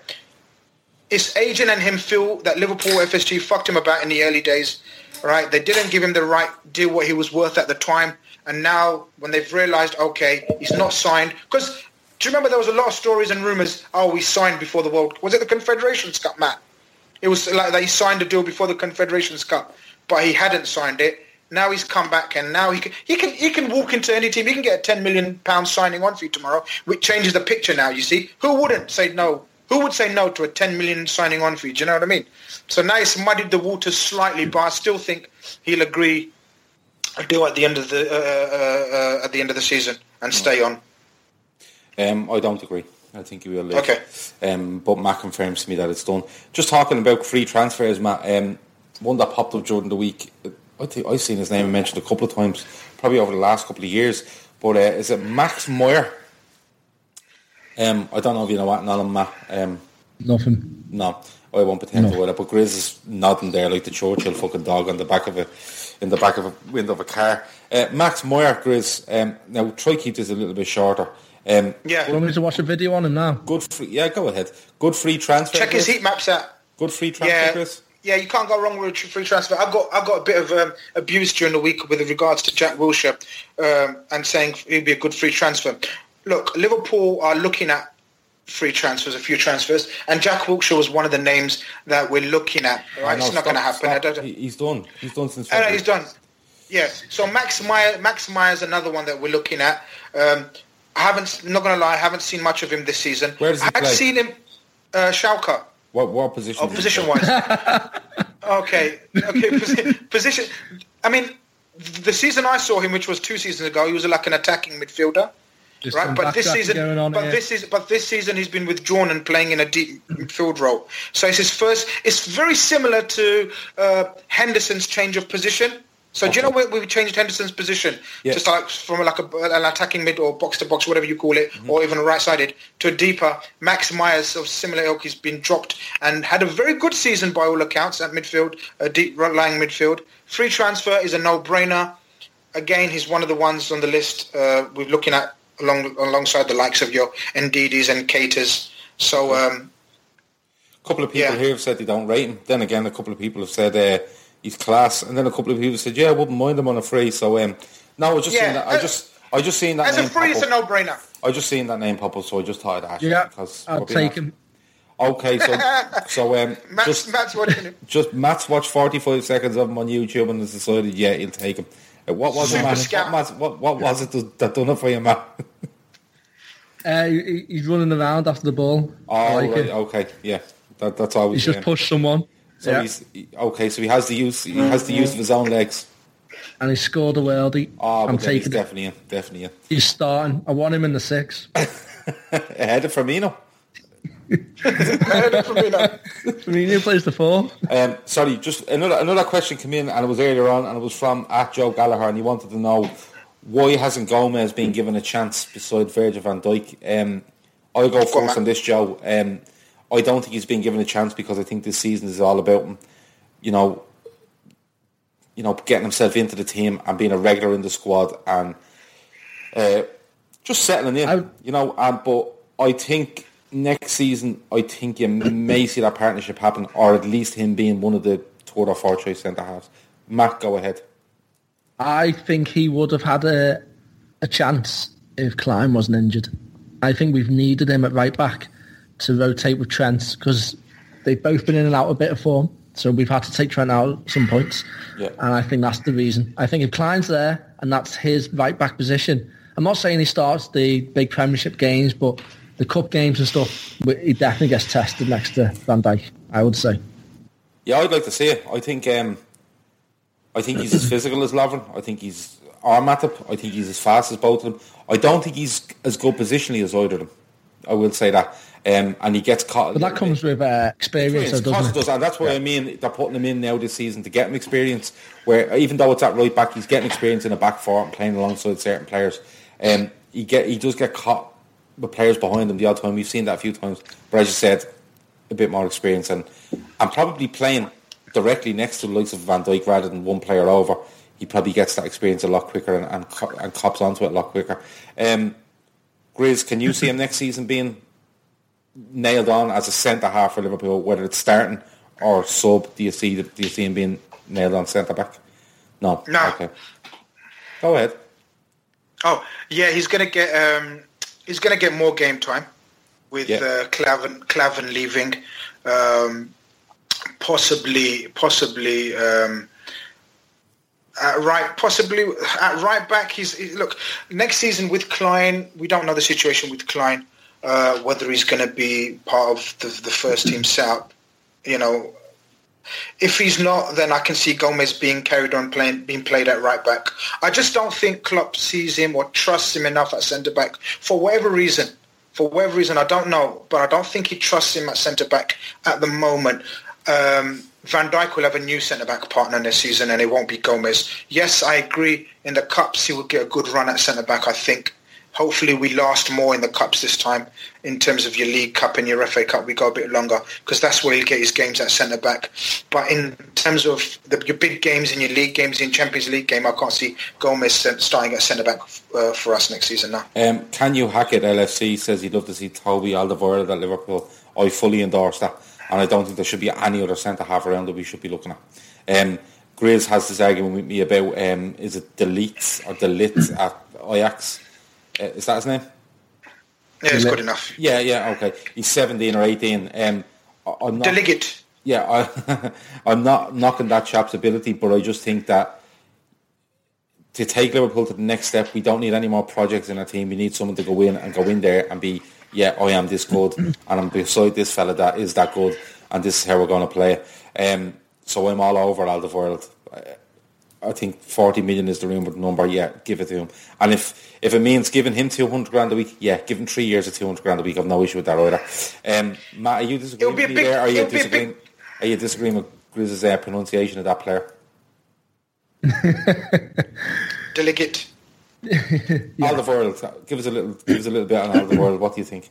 His agent and him feel that Liverpool FSG fucked him about in the early days, right? They didn't give him the right deal, what he was worth at the time. And now when they've realised, okay, he's not signed, because do you remember there was a lot of stories and rumours, oh, we signed before the World, was it the Confederations Cup, Matt? It was like he signed a deal before the Confederations Cup, but he hadn't signed it. Now he's come back and now he can he can he can walk into any team. He can get a ten million pound signing on fee tomorrow, which changes the picture now. You see, who wouldn't say no? Who would say no to a ten million signing on fee? Do you know what I mean? So now it's muddied the waters slightly, but I still think he'll agree a deal at the end of the uh, uh, uh, at the end of the season and stay on. Um, I don't agree. I think he will. leave. Okay. Um, but Matt confirms to me that it's done. Just talking about free transfers, Matt. Um, one that popped up during the week. I think I've seen his name mentioned a couple of times, probably over the last couple of years. But uh, is it Max Meyer? Um, I don't know if you know what, not Matt. Um, Nothing. no, I won't pretend No. to with it. But Grizz is nodding there like the Churchill fucking dog on the back of a in the back of a window of a car. Uh, Max Meyer, Grizz. Um, now try keep this a little bit shorter. Um, Yeah, Do you want me to watch a video on him now? Good free, yeah, go ahead. Good free transfer. check his heat maps out. Good free transfer, Yeah, Chris. yeah, you can't go wrong with a free transfer. I got I got a bit of um, abuse during the week with regards to Jack Wilshere um, and saying he'd be a good free transfer. Look, Liverpool are looking at free transfers, a few transfers, and Jack Wilshere was one of the names that we're looking at. Right, know, it's not going to happen. I stop. don't, He's done. He's done since. I know he's done. Yeah. So Max Meyer, Max Meyer's another one that we're looking at. Um, I haven't, not going to lie, I haven't seen much of him this season. Where does he I play? seen him, uh, Schalke. What what position? Oh, position wise. [LAUGHS] okay, okay. Posi- position. I mean, the season I saw him, which was two seasons ago, he was like an attacking midfielder, Just right? But this season, but here. this is, but this season he's been withdrawn and playing in a deep midfield role. So it's his first. It's very similar to uh, Henderson's change of position. So do you know where we changed Henderson's position? Yeah. Just like from like a, an attacking mid or box to box, whatever you call it, Mm-hmm. or even right sided to a deeper. Max Meyer's of similar ilk has been dropped and had a very good season by all accounts at midfield, a deep lying midfield. Free transfer is a no brainer. Again, he's one of the ones on the list uh, we're looking at along alongside the likes of your Ndidis and Keitas. So um, A couple of people Yeah. here have said they don't rate him. Then again, a couple of people have said uh, he's class, and then a couple of people said, "Yeah, I wouldn't mind him on a free." So um, no, I just Yeah, that. I uh, just I just seen that as a free, pop it's a no brainer. I just seen that name pop up, so I just thought I'd ask. Yeah, because I'll take him. Okay, so [LAUGHS] so um, Matt's, just Matt's watching it. just Matt's watched forty five seconds of him on YouTube and has decided, yeah, he'll take him. Uh, what was Super it, Matt? scout. What, Matt, what, what was it that- that done it for you, Matt? Uh, he- he's running around after the ball. I Oh, like right, okay, yeah, that, that's always. He's just saying. pushed someone. So yeah. he's okay. So he has the use. He has the use of his own legs. and he scored a worldie. Oh, I'm but he's taking it. definitely in. Definitely in. He's starting. I want him in the six. Ahead of Firmino. Firmino plays the four. Um, sorry, just another another question came in, and it was earlier on, and it was from at Joe Gallagher, and he wanted to know why hasn't Gomez been given a chance beside Virgil van Dijk. Um, I'll go first man. on this, Joe. Um, I don't think he's been given a chance because I think this season is all about him, you know, you know, getting himself into the team and being a regular in the squad and uh, just settling in, I- you know. Um, but I think next season, I think you may see that partnership happen, or at least him being one of the third or fourth choice centre halves. Matt, go ahead. I think he would have had a a chance if Klein wasn't injured. I think we've needed him at right back to rotate with Trent because they've both been in and out a bit of form. So we've had to take Trent out at some points. Yeah. And I think that's the reason. I think if Klein's there and that's his right back position, I'm not saying he starts the big Premiership games, but the cup games and stuff, he definitely gets tested next to Van Dijk, I would say. Yeah, I'd like to see it. I think um, I think he's as [CLEARS THROAT] physical as Lovren. I think he's arm Matip. I think he's as fast as both of them. I don't think he's as good positionally as either of them. I will say that. Um, and he gets caught. But that comes with uh, experience, doesn't it does, and that's why I mean they're putting him in now this season to get him experience. Where even though it's at right back, he's getting experience in a back four and playing alongside certain players. Um, he get he does get caught with players behind him the odd time. We've seen that a few times. But as you said, a bit more experience and and probably playing directly next to the likes of Van Dijk rather than one player over. He probably gets that experience a lot quicker and and, and cops onto it a lot quicker. Um, Grizz, can you see him next season being nailed on as a centre half for Liverpool, whether it's starting or sub? Do you see do you see him being nailed on centre back? No. No. Okay. Go ahead. Oh yeah, he's gonna get um, he's gonna get more game time with Yeah. uh, Klavan Klavan leaving, um, possibly possibly um, at right possibly at right back. He's he- look next season with Klein. We don't know the situation with Klein uh, whether he's going to be part of the, the first team setup. You know, if he's not, then I can see Gomez being carried on playing, being played at right back. I just don't think Klopp sees him or trusts him enough at centre back for whatever reason. For whatever reason, I don't know, but I don't think he trusts him at centre back at the moment. Um, Van Dijk will have a new centre back partner this season, and it won't be Gomez. Yes, I agree. In the cups, he will get a good run at centre back. I think. Hopefully, we last more in the cups this time. In terms of your League Cup and your FA Cup, we go a bit longer because that's where he'll get his games at centre back. But in terms of the, your big games in your league games in Champions League game, I can't see Gomez starting at centre back uh, for us next season now. Um, can you hack it? LFC says he'd love to see Toby Alderweireld at Liverpool. I fully endorse that, and I don't think there should be any other centre half around that we should be looking at. Um, Grizz has this argument with me about um, is it Delete or Delete at Ajax? Uh, is that his name? Yeah, it's good enough. Yeah, yeah, okay. He's 17 or 18. Um, I- I'm not, Delegate. yeah, I, [LAUGHS] I'm not knocking that chap's ability, but I just think that to take Liverpool to the next step, we don't need any more projects in our team. We need someone to go in and go in there and be, yeah, I am this good, and I'm beside this fella that is that good. and this is how we're going to play. Um, so I'm all over Alderweireld. I think 40 million is the rumored number. Yeah, give it to him. And if if it means giving him 200 grand a week, yeah, give him three years of 200 grand a week. I've no issue with that either. Um, Matt, are you disagreeing with me big- there? Are you it'll be a disagreeing? big- Are you disagreeing with Grizz's uh, pronunciation of that player? [LAUGHS] Delegate. Alderweireld, give us a little, give us a little bit on Alderweireld. What do you think?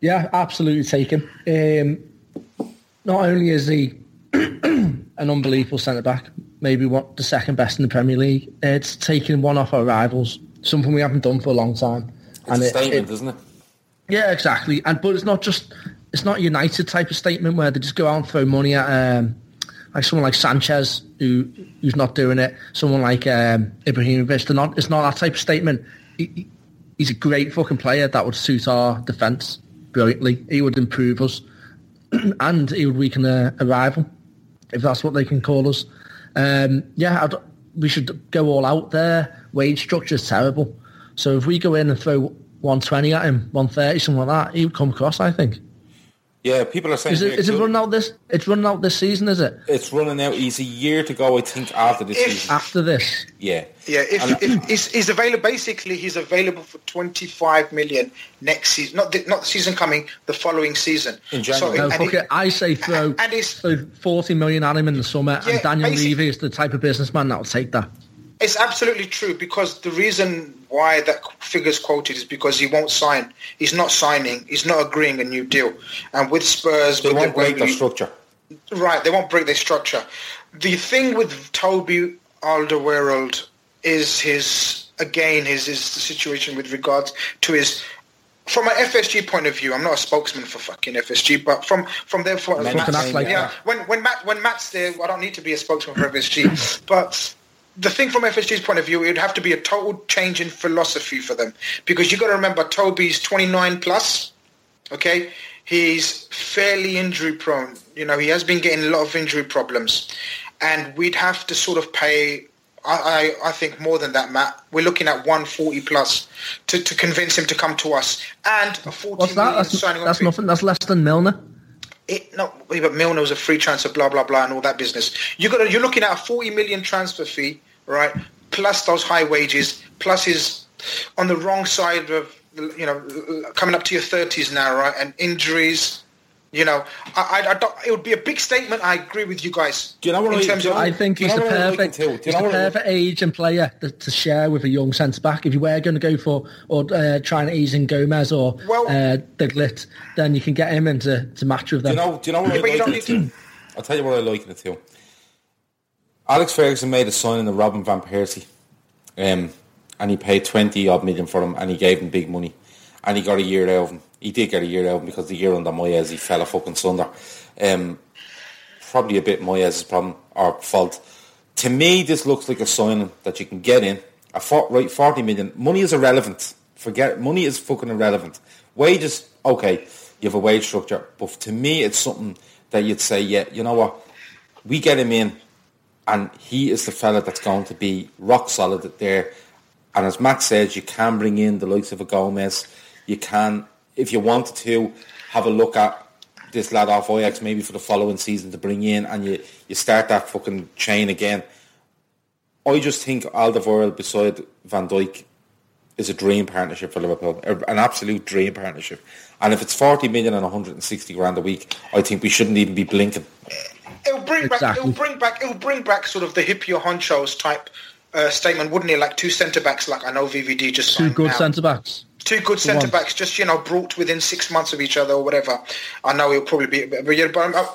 Yeah, absolutely taken. Um, not only is he [CLEARS THROAT] an unbelievable centre back, maybe what the second best in the Premier League, it's taking one off our rivals, something we haven't done for a long time. It's a it- statement, it- isn't it? yeah, exactly. And but it's not just it's not a United type of statement where they just go out and throw money at um, like someone like Sanchez who who's not doing it. Someone like um, Ibrahimovic. They're not. It's not that type of statement. He, he- he's a great fucking player that would suit our defence brilliantly. He would improve us, [CLEARS THROAT] and he would weaken a, a rival if that's what they can call us. Um, yeah, I'd, we should go all out there. Wage structure is terrible. So if we go in and throw 120 at him, 130, something like that, he would come across, I think. Yeah, people are saying Is it, it running out this? It's running out this season, is it? it's running out. He's a year to go, I think, after this If- season. After this? Yeah, Yeah, if, And- if he's, he's available, basically he's available for 25 million next season. Not the, not the season coming, the following season. In January. No, and oh, fuck it. I say throw, and it's- throw 40 million at him in the summer, Yeah, and Daniel Levy is the type of businessman that will take that. It's absolutely true because the reason why that figure's quoted is because he won't sign. He's not signing. He's not agreeing a new deal. And with Spurs, they with won't the- break their structure. Right, they won't break their structure. The thing with Toby Alderweireld is his again his his situation with regards to his from an FSG point of view. I'm not a spokesman for fucking FSG, but from from their point Man, Fucking act like yeah, when when Matt when Matt's there, I don't need to be a spokesman for FSG, but. The thing from FSG's point of view, it would have to be a total change in philosophy for them because you've got to remember Toby's 29 plus. Okay, he's fairly injury prone. You know, he has been getting a lot of injury problems, and we'd have to sort of pay. I, I, I think more than that, Matt. We're looking at 140 plus to, to convince him to come to us, and a 40 What's that? That's, signing that's nothing. That's less than Milner. It, no, but Milner was a free transfer, blah blah blah, and all that business. You got you're looking at a 40 million transfer fee, right? Plus those high wages, plus his on the wrong side of you know coming up to your 30s now, right? And injuries. You know, I, I, I don't, it would be a big statement. I agree with you guys. Do you know what in I- terms of I think he's the know what I like perfect, him too? Do you he's the perfect age and player to, to share with a young centre back. If you were going to go for or uh, trying to ease in Gomez or Well- uh, De Ligt, then you can get him into to match with Do them. you know? Do you know what I like in it too? I'll tell you what I like in it too. Alex Ferguson made a signing of Robin van Persie, um, and he paid twenty odd million for him, and he gave him big money, and he got a year out of him. He did get a year out of him because the year under Moyes he fell a fucking sunder. Um, probably a bit Moyes' problem or fault. To me, this looks like a signing that you can get in. A right, forty million. Money is irrelevant. Forget money is fucking irrelevant. Wages, okay, you have a wage structure, but to me, it's something that you'd say, yeah, you know what, we get him in, and he is the fella that's going to be rock solid there. And as Max says, you can bring in the likes of a Gomez. You can, if you wanted to, have a look at this lad off Ajax maybe for the following season to bring in, and you, you start that fucking chain again. I just think Alderweireld beside Van Dijk is a dream partnership for Liverpool, an absolute dream partnership. And if it's 40 million and 160 grand a week, I think we shouldn't even be blinking. It'll bring back. It'll bring back. It'll bring back sort of the Hyypiä Henchoz type uh, statement, wouldn't it? Like two centre backs, like I know VVD just Two good centre backs. Two good centre backs, just you know, brought within six months of each other or whatever. I know it'll probably be, but yeah, but um,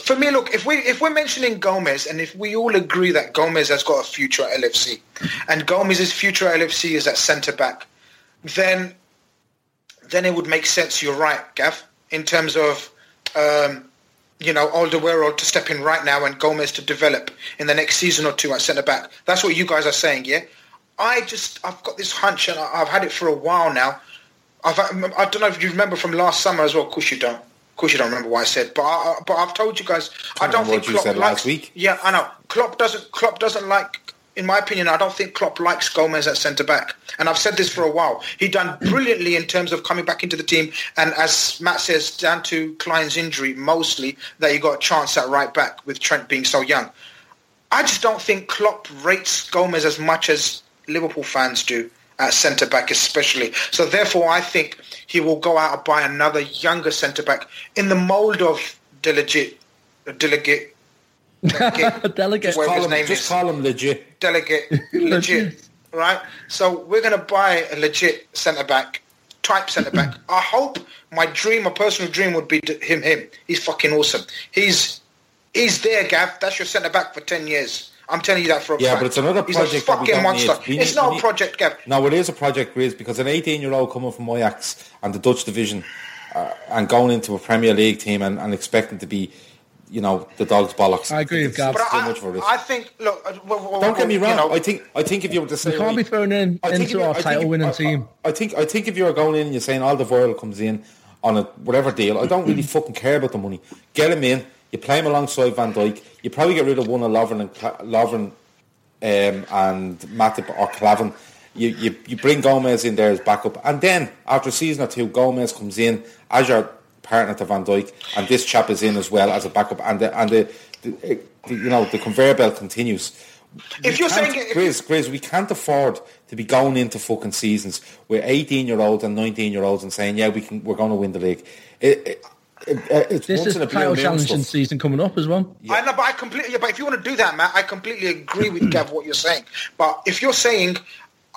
for me, look, if we if we're mentioning Gomez, and if we all agree that Gomez has got a future at LFC, and Gomez's future at LFC is at centre back, then then it would make sense. You're right, Gav, in terms of. Um, you know, Alderweireld to step in right now and Gomez to develop in the next season or two at centre back. That's what you guys are saying, yeah? I just, I've got this hunch and I- I've had it for a while now. I've, um, I don't know if you remember from last summer as well. Of course you don't. Of course you don't remember what I said, but I, I- but I've told you guys. I Can't don't think Klopp said likes. last week. Yeah, I know. Klopp doesn't. Klopp doesn't like in my opinion, I don't think Klopp likes Gomez at centre back, and I've said this for a while. He done brilliantly in terms of coming back into the team, and as Matt says, down to Klein's injury mostly, that he got a chance at right back with Trent being so young. I just don't think Klopp rates Gomez as much as Liverpool fans do at centre back, especially. So therefore, I think he will go out and buy another younger centre back in the mould of Delegate, Delegate, Delegate, [LAUGHS] Delegate. Call his him, name just is call him legit. delegate, [LAUGHS] legit, right? So we're going to buy a legit centre back, type centre back. [LAUGHS] I hope my dream, my personal dream, would be him. Him, he's fucking awesome. He's he's there, Gav. That's your centre back for ten years. I'm telling you that for a Yeah, fact. but it's another he's project a fucking don't monster. need. It's not we a project, Gav. No, it is a project, Grizz, because an 18-year-old coming from Ajax and the Dutch division uh, and going into a Premier League team and, and expecting to be, you know, the dog's bollocks. I agree with It's Gav. But too I, much for this. I think. Look, uh, well, well, Don't get me you wrong. know, I think I think if you were to say We can't be thrown in I into you- our title-winning team. I, I think I think if you were going in and you're saying all the world comes in on a whatever deal, I don't really fucking care about the money. Get him in. You play him alongside Van Dijk. You probably get rid of one of Lovren and Cla- Lovren um, and Matip or Klavan. You, you you bring Gomez in there as backup, and then after a season or two, Gomez comes in as your partner to Van Dijk, and this chap is in as well as a backup, and the and the, the, the you know the conveyor belt continues. If We you're saying- Grizz, Grizz, we can't afford to be going into fucking seasons with 18 year olds and 19 year olds and saying, yeah, we can, we're going to win the league. It, it, it, it's This is a the title challenging season coming up as well. I know, but I completely. yeah, But if you want to do that, Matt, I completely agree with Gav what you're saying. But if you're saying,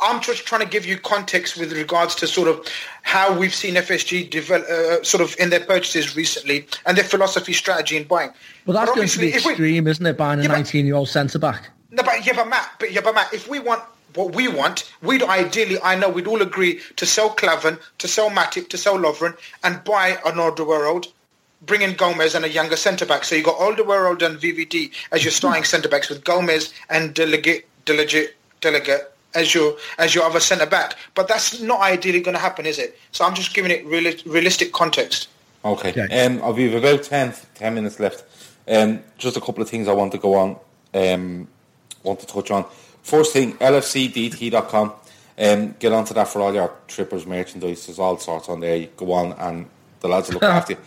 I'm just trying to give you context with regards to sort of how we've seen FSG develop, uh, sort of in their purchases recently and their philosophy, strategy in buying. Well, that's But going to be obviously, if we- extreme, isn't it? Buying a Yeah, 19-year-old centre back. No, but yeah, but Matt, but yeah, but Matt, if we want what we want, we'd ideally, I know, we'd all agree to sell Klavan, to sell Matip, to sell Lovren, and buy an Alderweireld, bring in Gomez and a younger centre back. So you got Alderweireld and VVD as your starting [LAUGHS] centre backs, with Gomez and Delegate, Delegate, Delegate as your as your other centre back. But that's not ideally going to happen, is it? So I'm just giving it reali- realistic context. Okay. Okay. Um, I'll be about 10, 10 minutes left. Um, just a couple of things I want to go on, um, want to touch on. First thing, lfcdt.com. Um, get onto that for all your trippers merchandise. There's all sorts on there. You go on and the lads will look [LAUGHS] after you.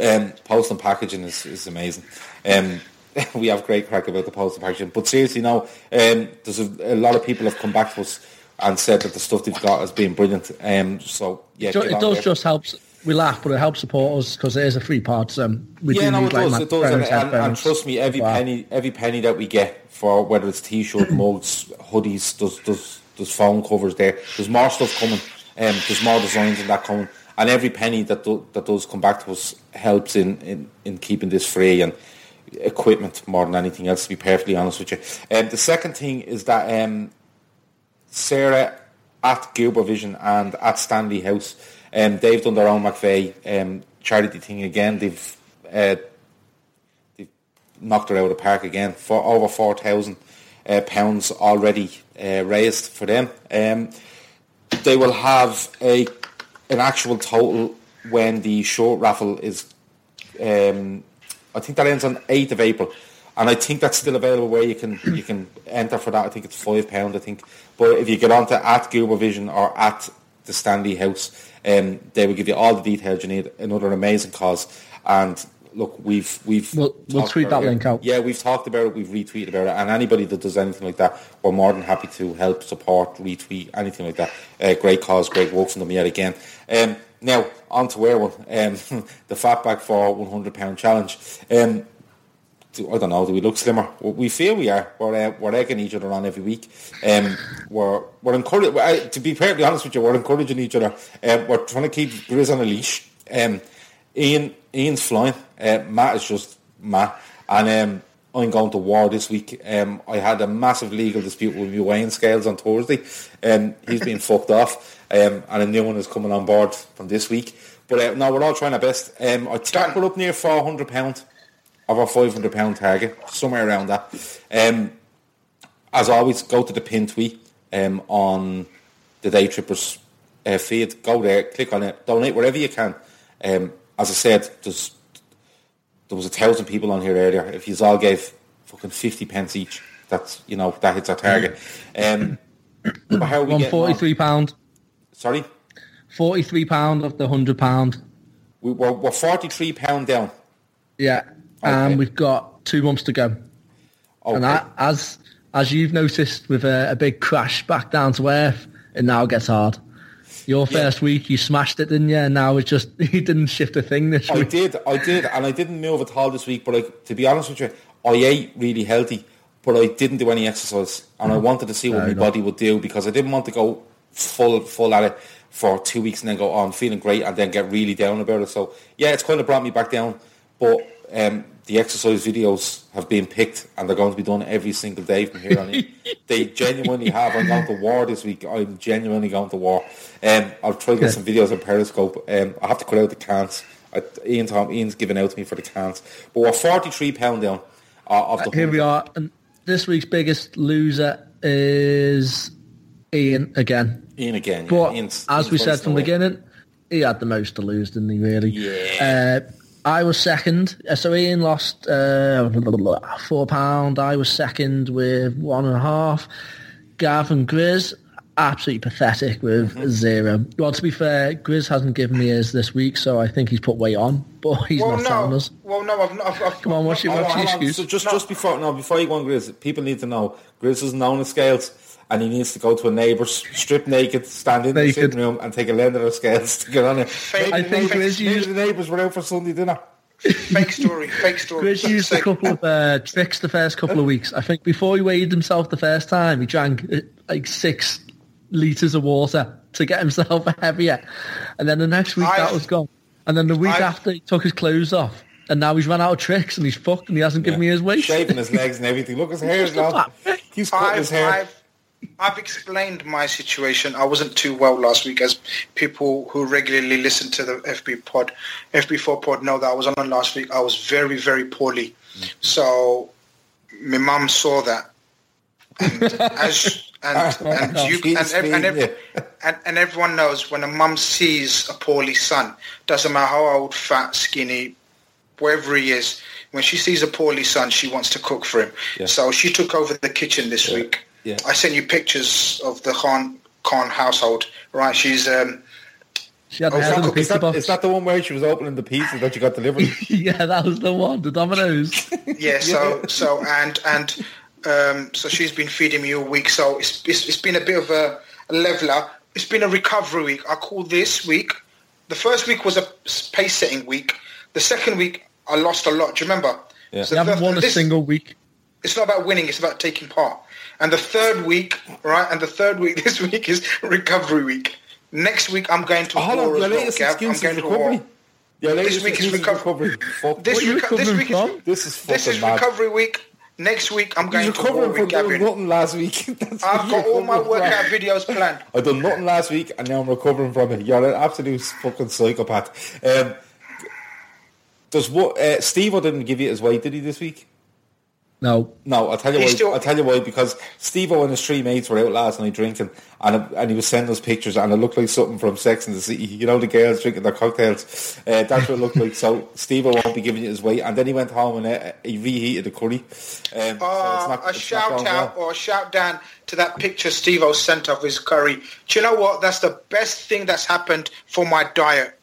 Um, post and packaging is, is amazing. Um, [LAUGHS] we have great crack about the post and packaging. But seriously, now, um, there's a, a lot of people have come back to us and said that the stuff they've got has been brilliant. Um, so, yeah, get it does there. just help. We laugh, but it helps support us because it is a free part. So we yeah, do no, need it like does, it does, and, and, and trust me, every Wow. penny, every penny that we get for whether it's t-shirt, [CLEARS THROAT] mugs, hoodies, there's, there's, there's phone covers there. There's more stuff coming. Um, there's more designs and that coming, and every penny that do, that does come back to us helps in, in, in keeping this free and equipment more than anything else. To be perfectly honest with you, um, the second thing is that um, Sarah at Gilbert Vision and at Stanley House. Um, they've done their own McVeigh um, charity thing again. They've uh, they've knocked her out of the park again for over four thousand uh, pounds already uh, raised for them. Um, they will have a an actual total when the short raffle is. Um, I think that ends on eighth of April, and I think that's still available where you can you can enter for that. I think it's five pound. I think, but if you get onto at Gilbert Vision or at the Stanley House, um, they will give you all the details you need. Another amazing cause, and look, we've we've We'll- we'll tweet that it. link out. Yeah, we've talked about it. We've retweeted about it, and anybody that does anything like that, we're more than happy to help, support, retweet, anything like that. Uh, great cause, great work from them yet again. Um, now on to where one, um, [LAUGHS] the fatback for one hundred pound challenge. Um, do- I don't know. Do we look slimmer? We feel we are. We're, uh, we're egging each other on every week. Um, we're we're encouraging. To be perfectly honest with you, we're encouraging each other. Um, we're trying to keep Grizz on a leash. Um, Ian Ian's flying. Uh, Matt is just Matt, and um, I'm going to war this week. Um, I had a massive legal dispute with my weighing scales on Thursday. Um, he's been [LAUGHS] fucked off, um, and a new one is coming on board from this week. But uh, we're all trying our best. Um, I think we're up near four hundred pound of our five hundred pound target, somewhere around that. Um, as always, go to the pin tweet um, on the Day Trippers uh, feed. Go there, click on it, donate wherever you can. Um, as I said, there's there was a thousand people on here earlier. If you all gave fucking fifty pence each, that's you know that hits our target. Um, but how we on? forty-three pound, Sorry, forty-three pound of the hundred pound. we, we're, we're forty three pound down. Yeah, Okay. and we've got two months to go. Okay. And that, as as you've noticed, with a, a big crash back down to earth, it now gets hard. Your first week, you smashed it, didn't you? And now it's just [LAUGHS] you didn't shift a thing this I week. did, I did, and I didn't move at all this week. But like, to be honest with you, I ate really healthy, but I didn't do any exercise, and I wanted to see what Fair my enough. body would do because I didn't want to go full full at it for two weeks and then go, oh, I'm feeling great, and then get really down about it. So yeah, it's kind of brought me back down, but um, the exercise videos have been picked, and they're going to be done every single day from here on in. [LAUGHS] they genuinely have. I'm going to war this week. I'm genuinely going to war. Um, I'll try to get some videos on Periscope. Um, I have to cut out the cans. I, Ian Tom, Ian's giving out to me for the cans. But we're 43 pound down uh, of the. Here we are, and this week's biggest loser is Ian again. Ian again. yeah. But Ian's- as Ian's we said from the beginning, he had the most to lose, didn't he? Really? Yeah. Uh, I was second. Uh, So Ian lost uh, four pound. I was second with one and a half. Gav and Grizz absolutely pathetic with Mm-hmm. zero. Well, to be fair, Grizz hasn't given me his this week, so I think he's put weight on, but he's Well, not telling no. us. Well, no, I've not. I've, I've, Come on, what's your- what's your excuse? So just, just before no, before you go on Grizz, people need to know Grizz isn't own the scales, and he needs to go to a neighbour's, strip naked, stand in the sitting room, and take a lender of scales to get on it. Fake- I think fake- Grizz Maybe used the neighbours were out for Sunday dinner. fake story, fake story. Grizz used a couple of uh, tricks the first couple of weeks. I think before he weighed himself the first time, he drank uh, like six litres of water to get himself [LAUGHS] heavier. And then the next week that I've- was gone. And then the week I've- after he took his clothes off. And now he's run out of tricks and he's fucked and he hasn't given me his weight. Shaving his legs and everything. Look, his [LAUGHS] hair's long. He's cutting his I've, hair. I've, I've explained my situation. I wasn't too well last week, as people who regularly listen to the FB pod, FB4 pod, know that I was on last week. I was very, very poorly. So my mum saw that, and as and [LAUGHS] and you and, and, ev- and, and everyone knows when a mum sees a poorly son, doesn't matter how old, fat, skinny, wherever he is, when she sees a poorly son, she wants to cook for him. Yeah. So she took over the kitchen this week. Yeah. I sent you pictures of the Khan Khan household. Right, she's um, She had Oh, a is, head in the that, is, that, is that the one where she was opening the pizza that you got delivered? [LAUGHS] yeah, that was the one, the Domino's. [LAUGHS] yeah. So so and and um, so she's been feeding me all week. So it's it's, it's been a bit of a, a leveler. It's been a recovery week. I call this week. The first week was a pace setting week. The second week I lost a lot. Do you remember? Yeah. So You haven't the- won a this- single week. It's not about winning. It's about taking part. And the third week, right? And the third week [LAUGHS] this week is recovery week. Next week I'm going to Oh, hold war on, your well, latest excuse I'm going to recovery. war. Your latest week is excuse recovery. This, What are you reco- this week from? is This is this is mad. recovery week. Next week I'm going to war from Gavin. nothing last week. [LAUGHS] That's I've got all my workout from. videos planned. I done nothing last week, and now I'm recovering from it. You're an absolute fucking psychopath. Um, does what uh, Steve I didn't give you his weight, did he this week? No. No, I'll tell you why. He's still- I'll tell you why because Steve-O and his three mates were out last night drinking, and it- and he was sending us pictures, and it looked like something from Sex and the City. You know, the girls drinking their cocktails. Uh, that's what it looked like. So [LAUGHS] Steve-O won't be giving you his weight, and then he went home and uh, he reheated the curry. Um, so it's Uh, not- a it's shout out well. or a shout down to that picture Steve O sent of his curry. Do you know what? That's the best thing that's happened for my diet.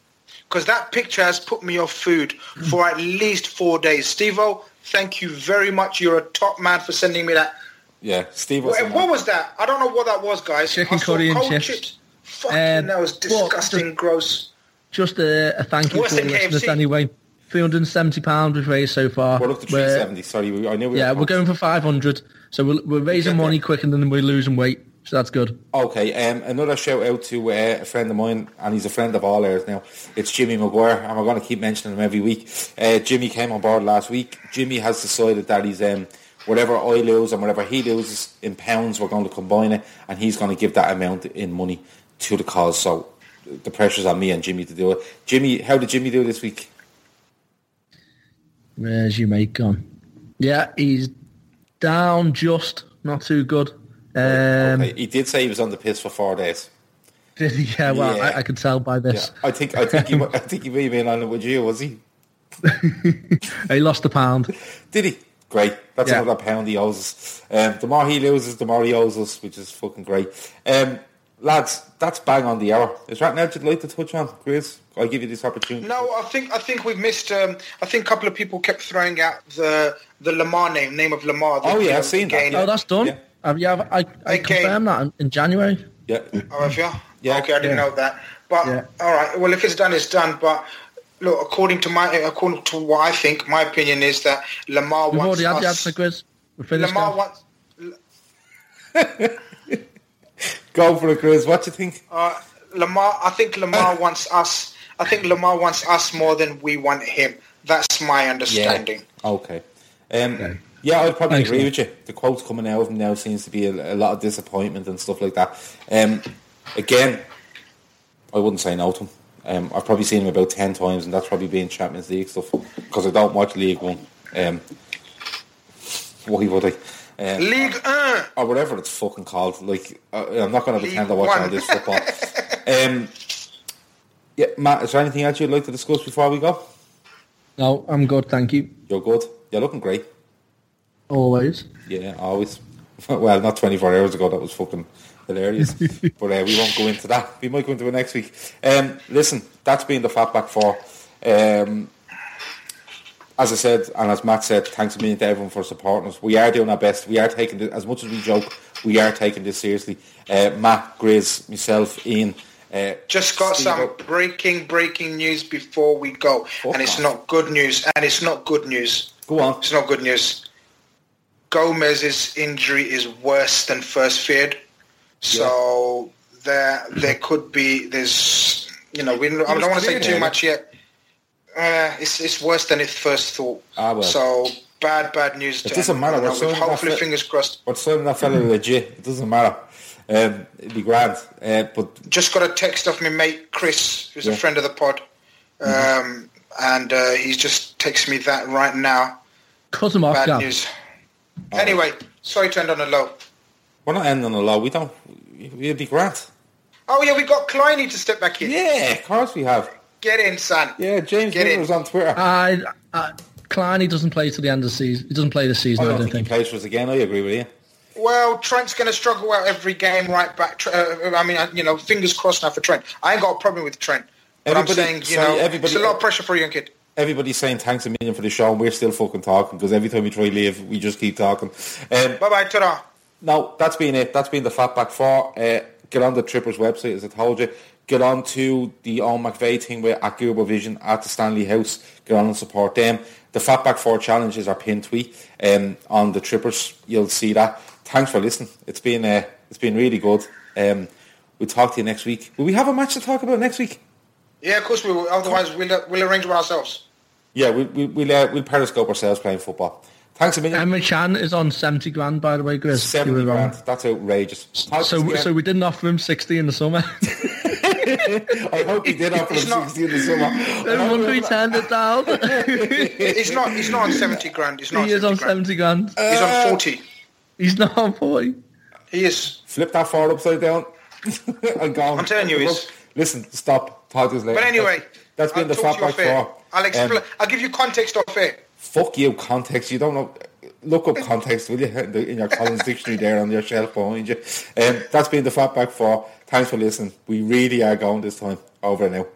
Because that picture has put me off food for at least four days. Steve O, thank you very much. You're a top man for sending me that. Yeah, Steve was. What, what was that? I don't know what that was, guys. Chicken I curry and cold chips. Fucking Um, that was well, disgusting, gross. Just a, a thank you Worse to the listeners anyway. £370 we've raised so far. We're up to 370. Sorry, I knew we Yeah, were we're going for 500. So we're, we're raising money quicker than we're losing weight. So that's good. Okay, um, another shout out to uh, a friend of mine, and he's a friend of all ours now. It's Jimmy McGuire, and we're going to keep mentioning him every week. Uh, Jimmy came on board last week. Jimmy has decided that he's um, whatever I lose and whatever he loses in pounds, we're going to combine it, and he's going to give that amount in money to the cause. So the pressure's on me and Jimmy to do it. Jimmy, how did Jimmy do this week? Where's your mate gone? Yeah, he's down just. Not too good. Um, okay, he did say he was on the piss for four days. Did [LAUGHS] he? Yeah, well, Yeah. I, I could tell by Yeah, this. I think I think he I think he may have been on it with you, was he? [LAUGHS] He lost a pound. Did he? great. That's Yeah. another pound he owes us. Um, the more he loses, the more he owes us, which is fucking great. Um, lads, that's bang on the hour. Is that now you'd like to touch on, Chris? I'll give you this opportunity. No, I think I think we've missed. Um, I think a couple of people kept throwing out the the Lemar name, name of Lemar. the- Oh, yeah, I've seen that, again. Oh, that's done. Yeah. Have you? Have, I, I Okay. confirmed that in, in January. Yeah. Oh, have you? Yeah. Okay, I didn't Yeah. know that. But Yeah. all right. Well, if it's done, it's done. But look, according to my according to what I think, my opinion is that Lemar We've wants already had the us. answer quiz. We're. Lemar now. wants. [LAUGHS] Go for it, Chris. What do you think? Uh, Lemar, I think Lemar [LAUGHS] wants us. I think Lemar wants us more than we want him. That's my understanding. Okay. Um, Yeah, I'd probably Thanks, agree Nick. with you. The quotes coming out of him now seems to be a, a lot of disappointment and stuff like that. Um, again, I wouldn't say no to him. Um, I've probably seen him about 10 times, and that's probably been Champions League stuff, because I don't watch League One. Um, why would I? Um, League uh, or whatever it's fucking called. Like, uh, I'm not going to pretend I League watch all this football. um, yeah, Matt, is there anything else you'd like to discuss before we go? No, I'm good. Thank you. You're good. You're looking great. Always. Yeah, always. [LAUGHS] Well, not 24 hours ago, that was fucking hilarious. [LAUGHS] but uh, we won't go into that. We might go into it next week. Um, listen, that's been the Fatback 4. Um, as I said, and as Matt said, thanks a million to everyone for supporting us. We are doing our best. We are taking this, as much as we joke, we are taking this seriously. Uh, Matt, Grizz, myself, Ian. Uh, just got Steve- some breaking breaking news before we go, and it's off. not good news. And it's not good news. Go on. It's not good news. Gomez's injury is worse than first feared. So there there could be there's you know we, I don't want to say too much yet. Uh, it's it's worse than it first thought. Ah, well. So bad bad news. It to doesn't matter, You know, we're still with not hopefully fit. fingers crossed. But signing that fella legit, it doesn't matter. Um, it'd be grand. Uh, but Just got a text off my mate Chris, who's Yeah. Mm-hmm. a friend of the pod, um, and uh, he's just texted me that right now. Cut him off, Bad Gav. news. Anyway, sorry to end on a low. we're not ending on a low. We don't. We'd be grand. Oh yeah, we got Clyney to step back in. Yeah, of course we have. Get in, son. Yeah, James Get Milner in. was on Twitter. I, I, Clyne, doesn't play till the end of the season. He doesn't play the season, I, don't don't think he think. plays for us again. I agree with you. Well, Trent's going to struggle out every game right back. Uh, I mean, uh, you know, fingers crossed now for Trent. I ain't got a problem with Trent. But I'm Everybody- saying, you sorry, know, everybody- it's a lot of pressure for a young kid. Everybody's saying thanks a million for the show, and we're still fucking talking because every time we try to leave, we just keep talking. Um, Bye-bye, ta no, that's been it. That's been the Fatback 4. Uh, get on the Trippers website, as I told you. Get on to the Owen McVeigh thing with at Google Vision at the Stanley House. Get on and support them. The Fatback 4 challenge is our pin tweet um, on the Trippers. You'll see that. Thanks for listening. It's been uh, it's been really good. Um, we'll talk to you next week. Will we have a match to talk about next week? Yeah, of course we will. Otherwise, we'll, we'll arrange it ourselves. Yeah, we, we, we'll, uh, we'll periscope ourselves playing football. Thanks a million. Emre Can is on 70 grand, by the way, Grizz. You 70 were wrong. grand. That's outrageous. Talk to us So, again. so we didn't offer him 60 in the summer. [LAUGHS] I hope he did offer him not- 60 in the summer. [LAUGHS] no wonder he turned it down. He's not. He's not on seventy grand. He's not. he is on 70 grand. grand. He's on forty. He's not on 40. He is. Flip that far upside down. [LAUGHS] I'm gone. I'm telling you, he's- Listen, stop. Talk to us later. But anyway, that's been I'll the talk to you Fatback off air. 4. I'll explain. Um, I'll give you context of it. fuck you, context. You don't know. Look up [LAUGHS] context, will you, in, [LAUGHS] the, in your Collins dictionary there on your shelf behind you. Um, that's been the Fatback for. Thanks for listening. We really are going this time. Over and out.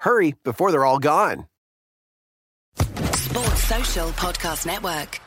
Hurry before they're all gone. Sports Social Podcast Network.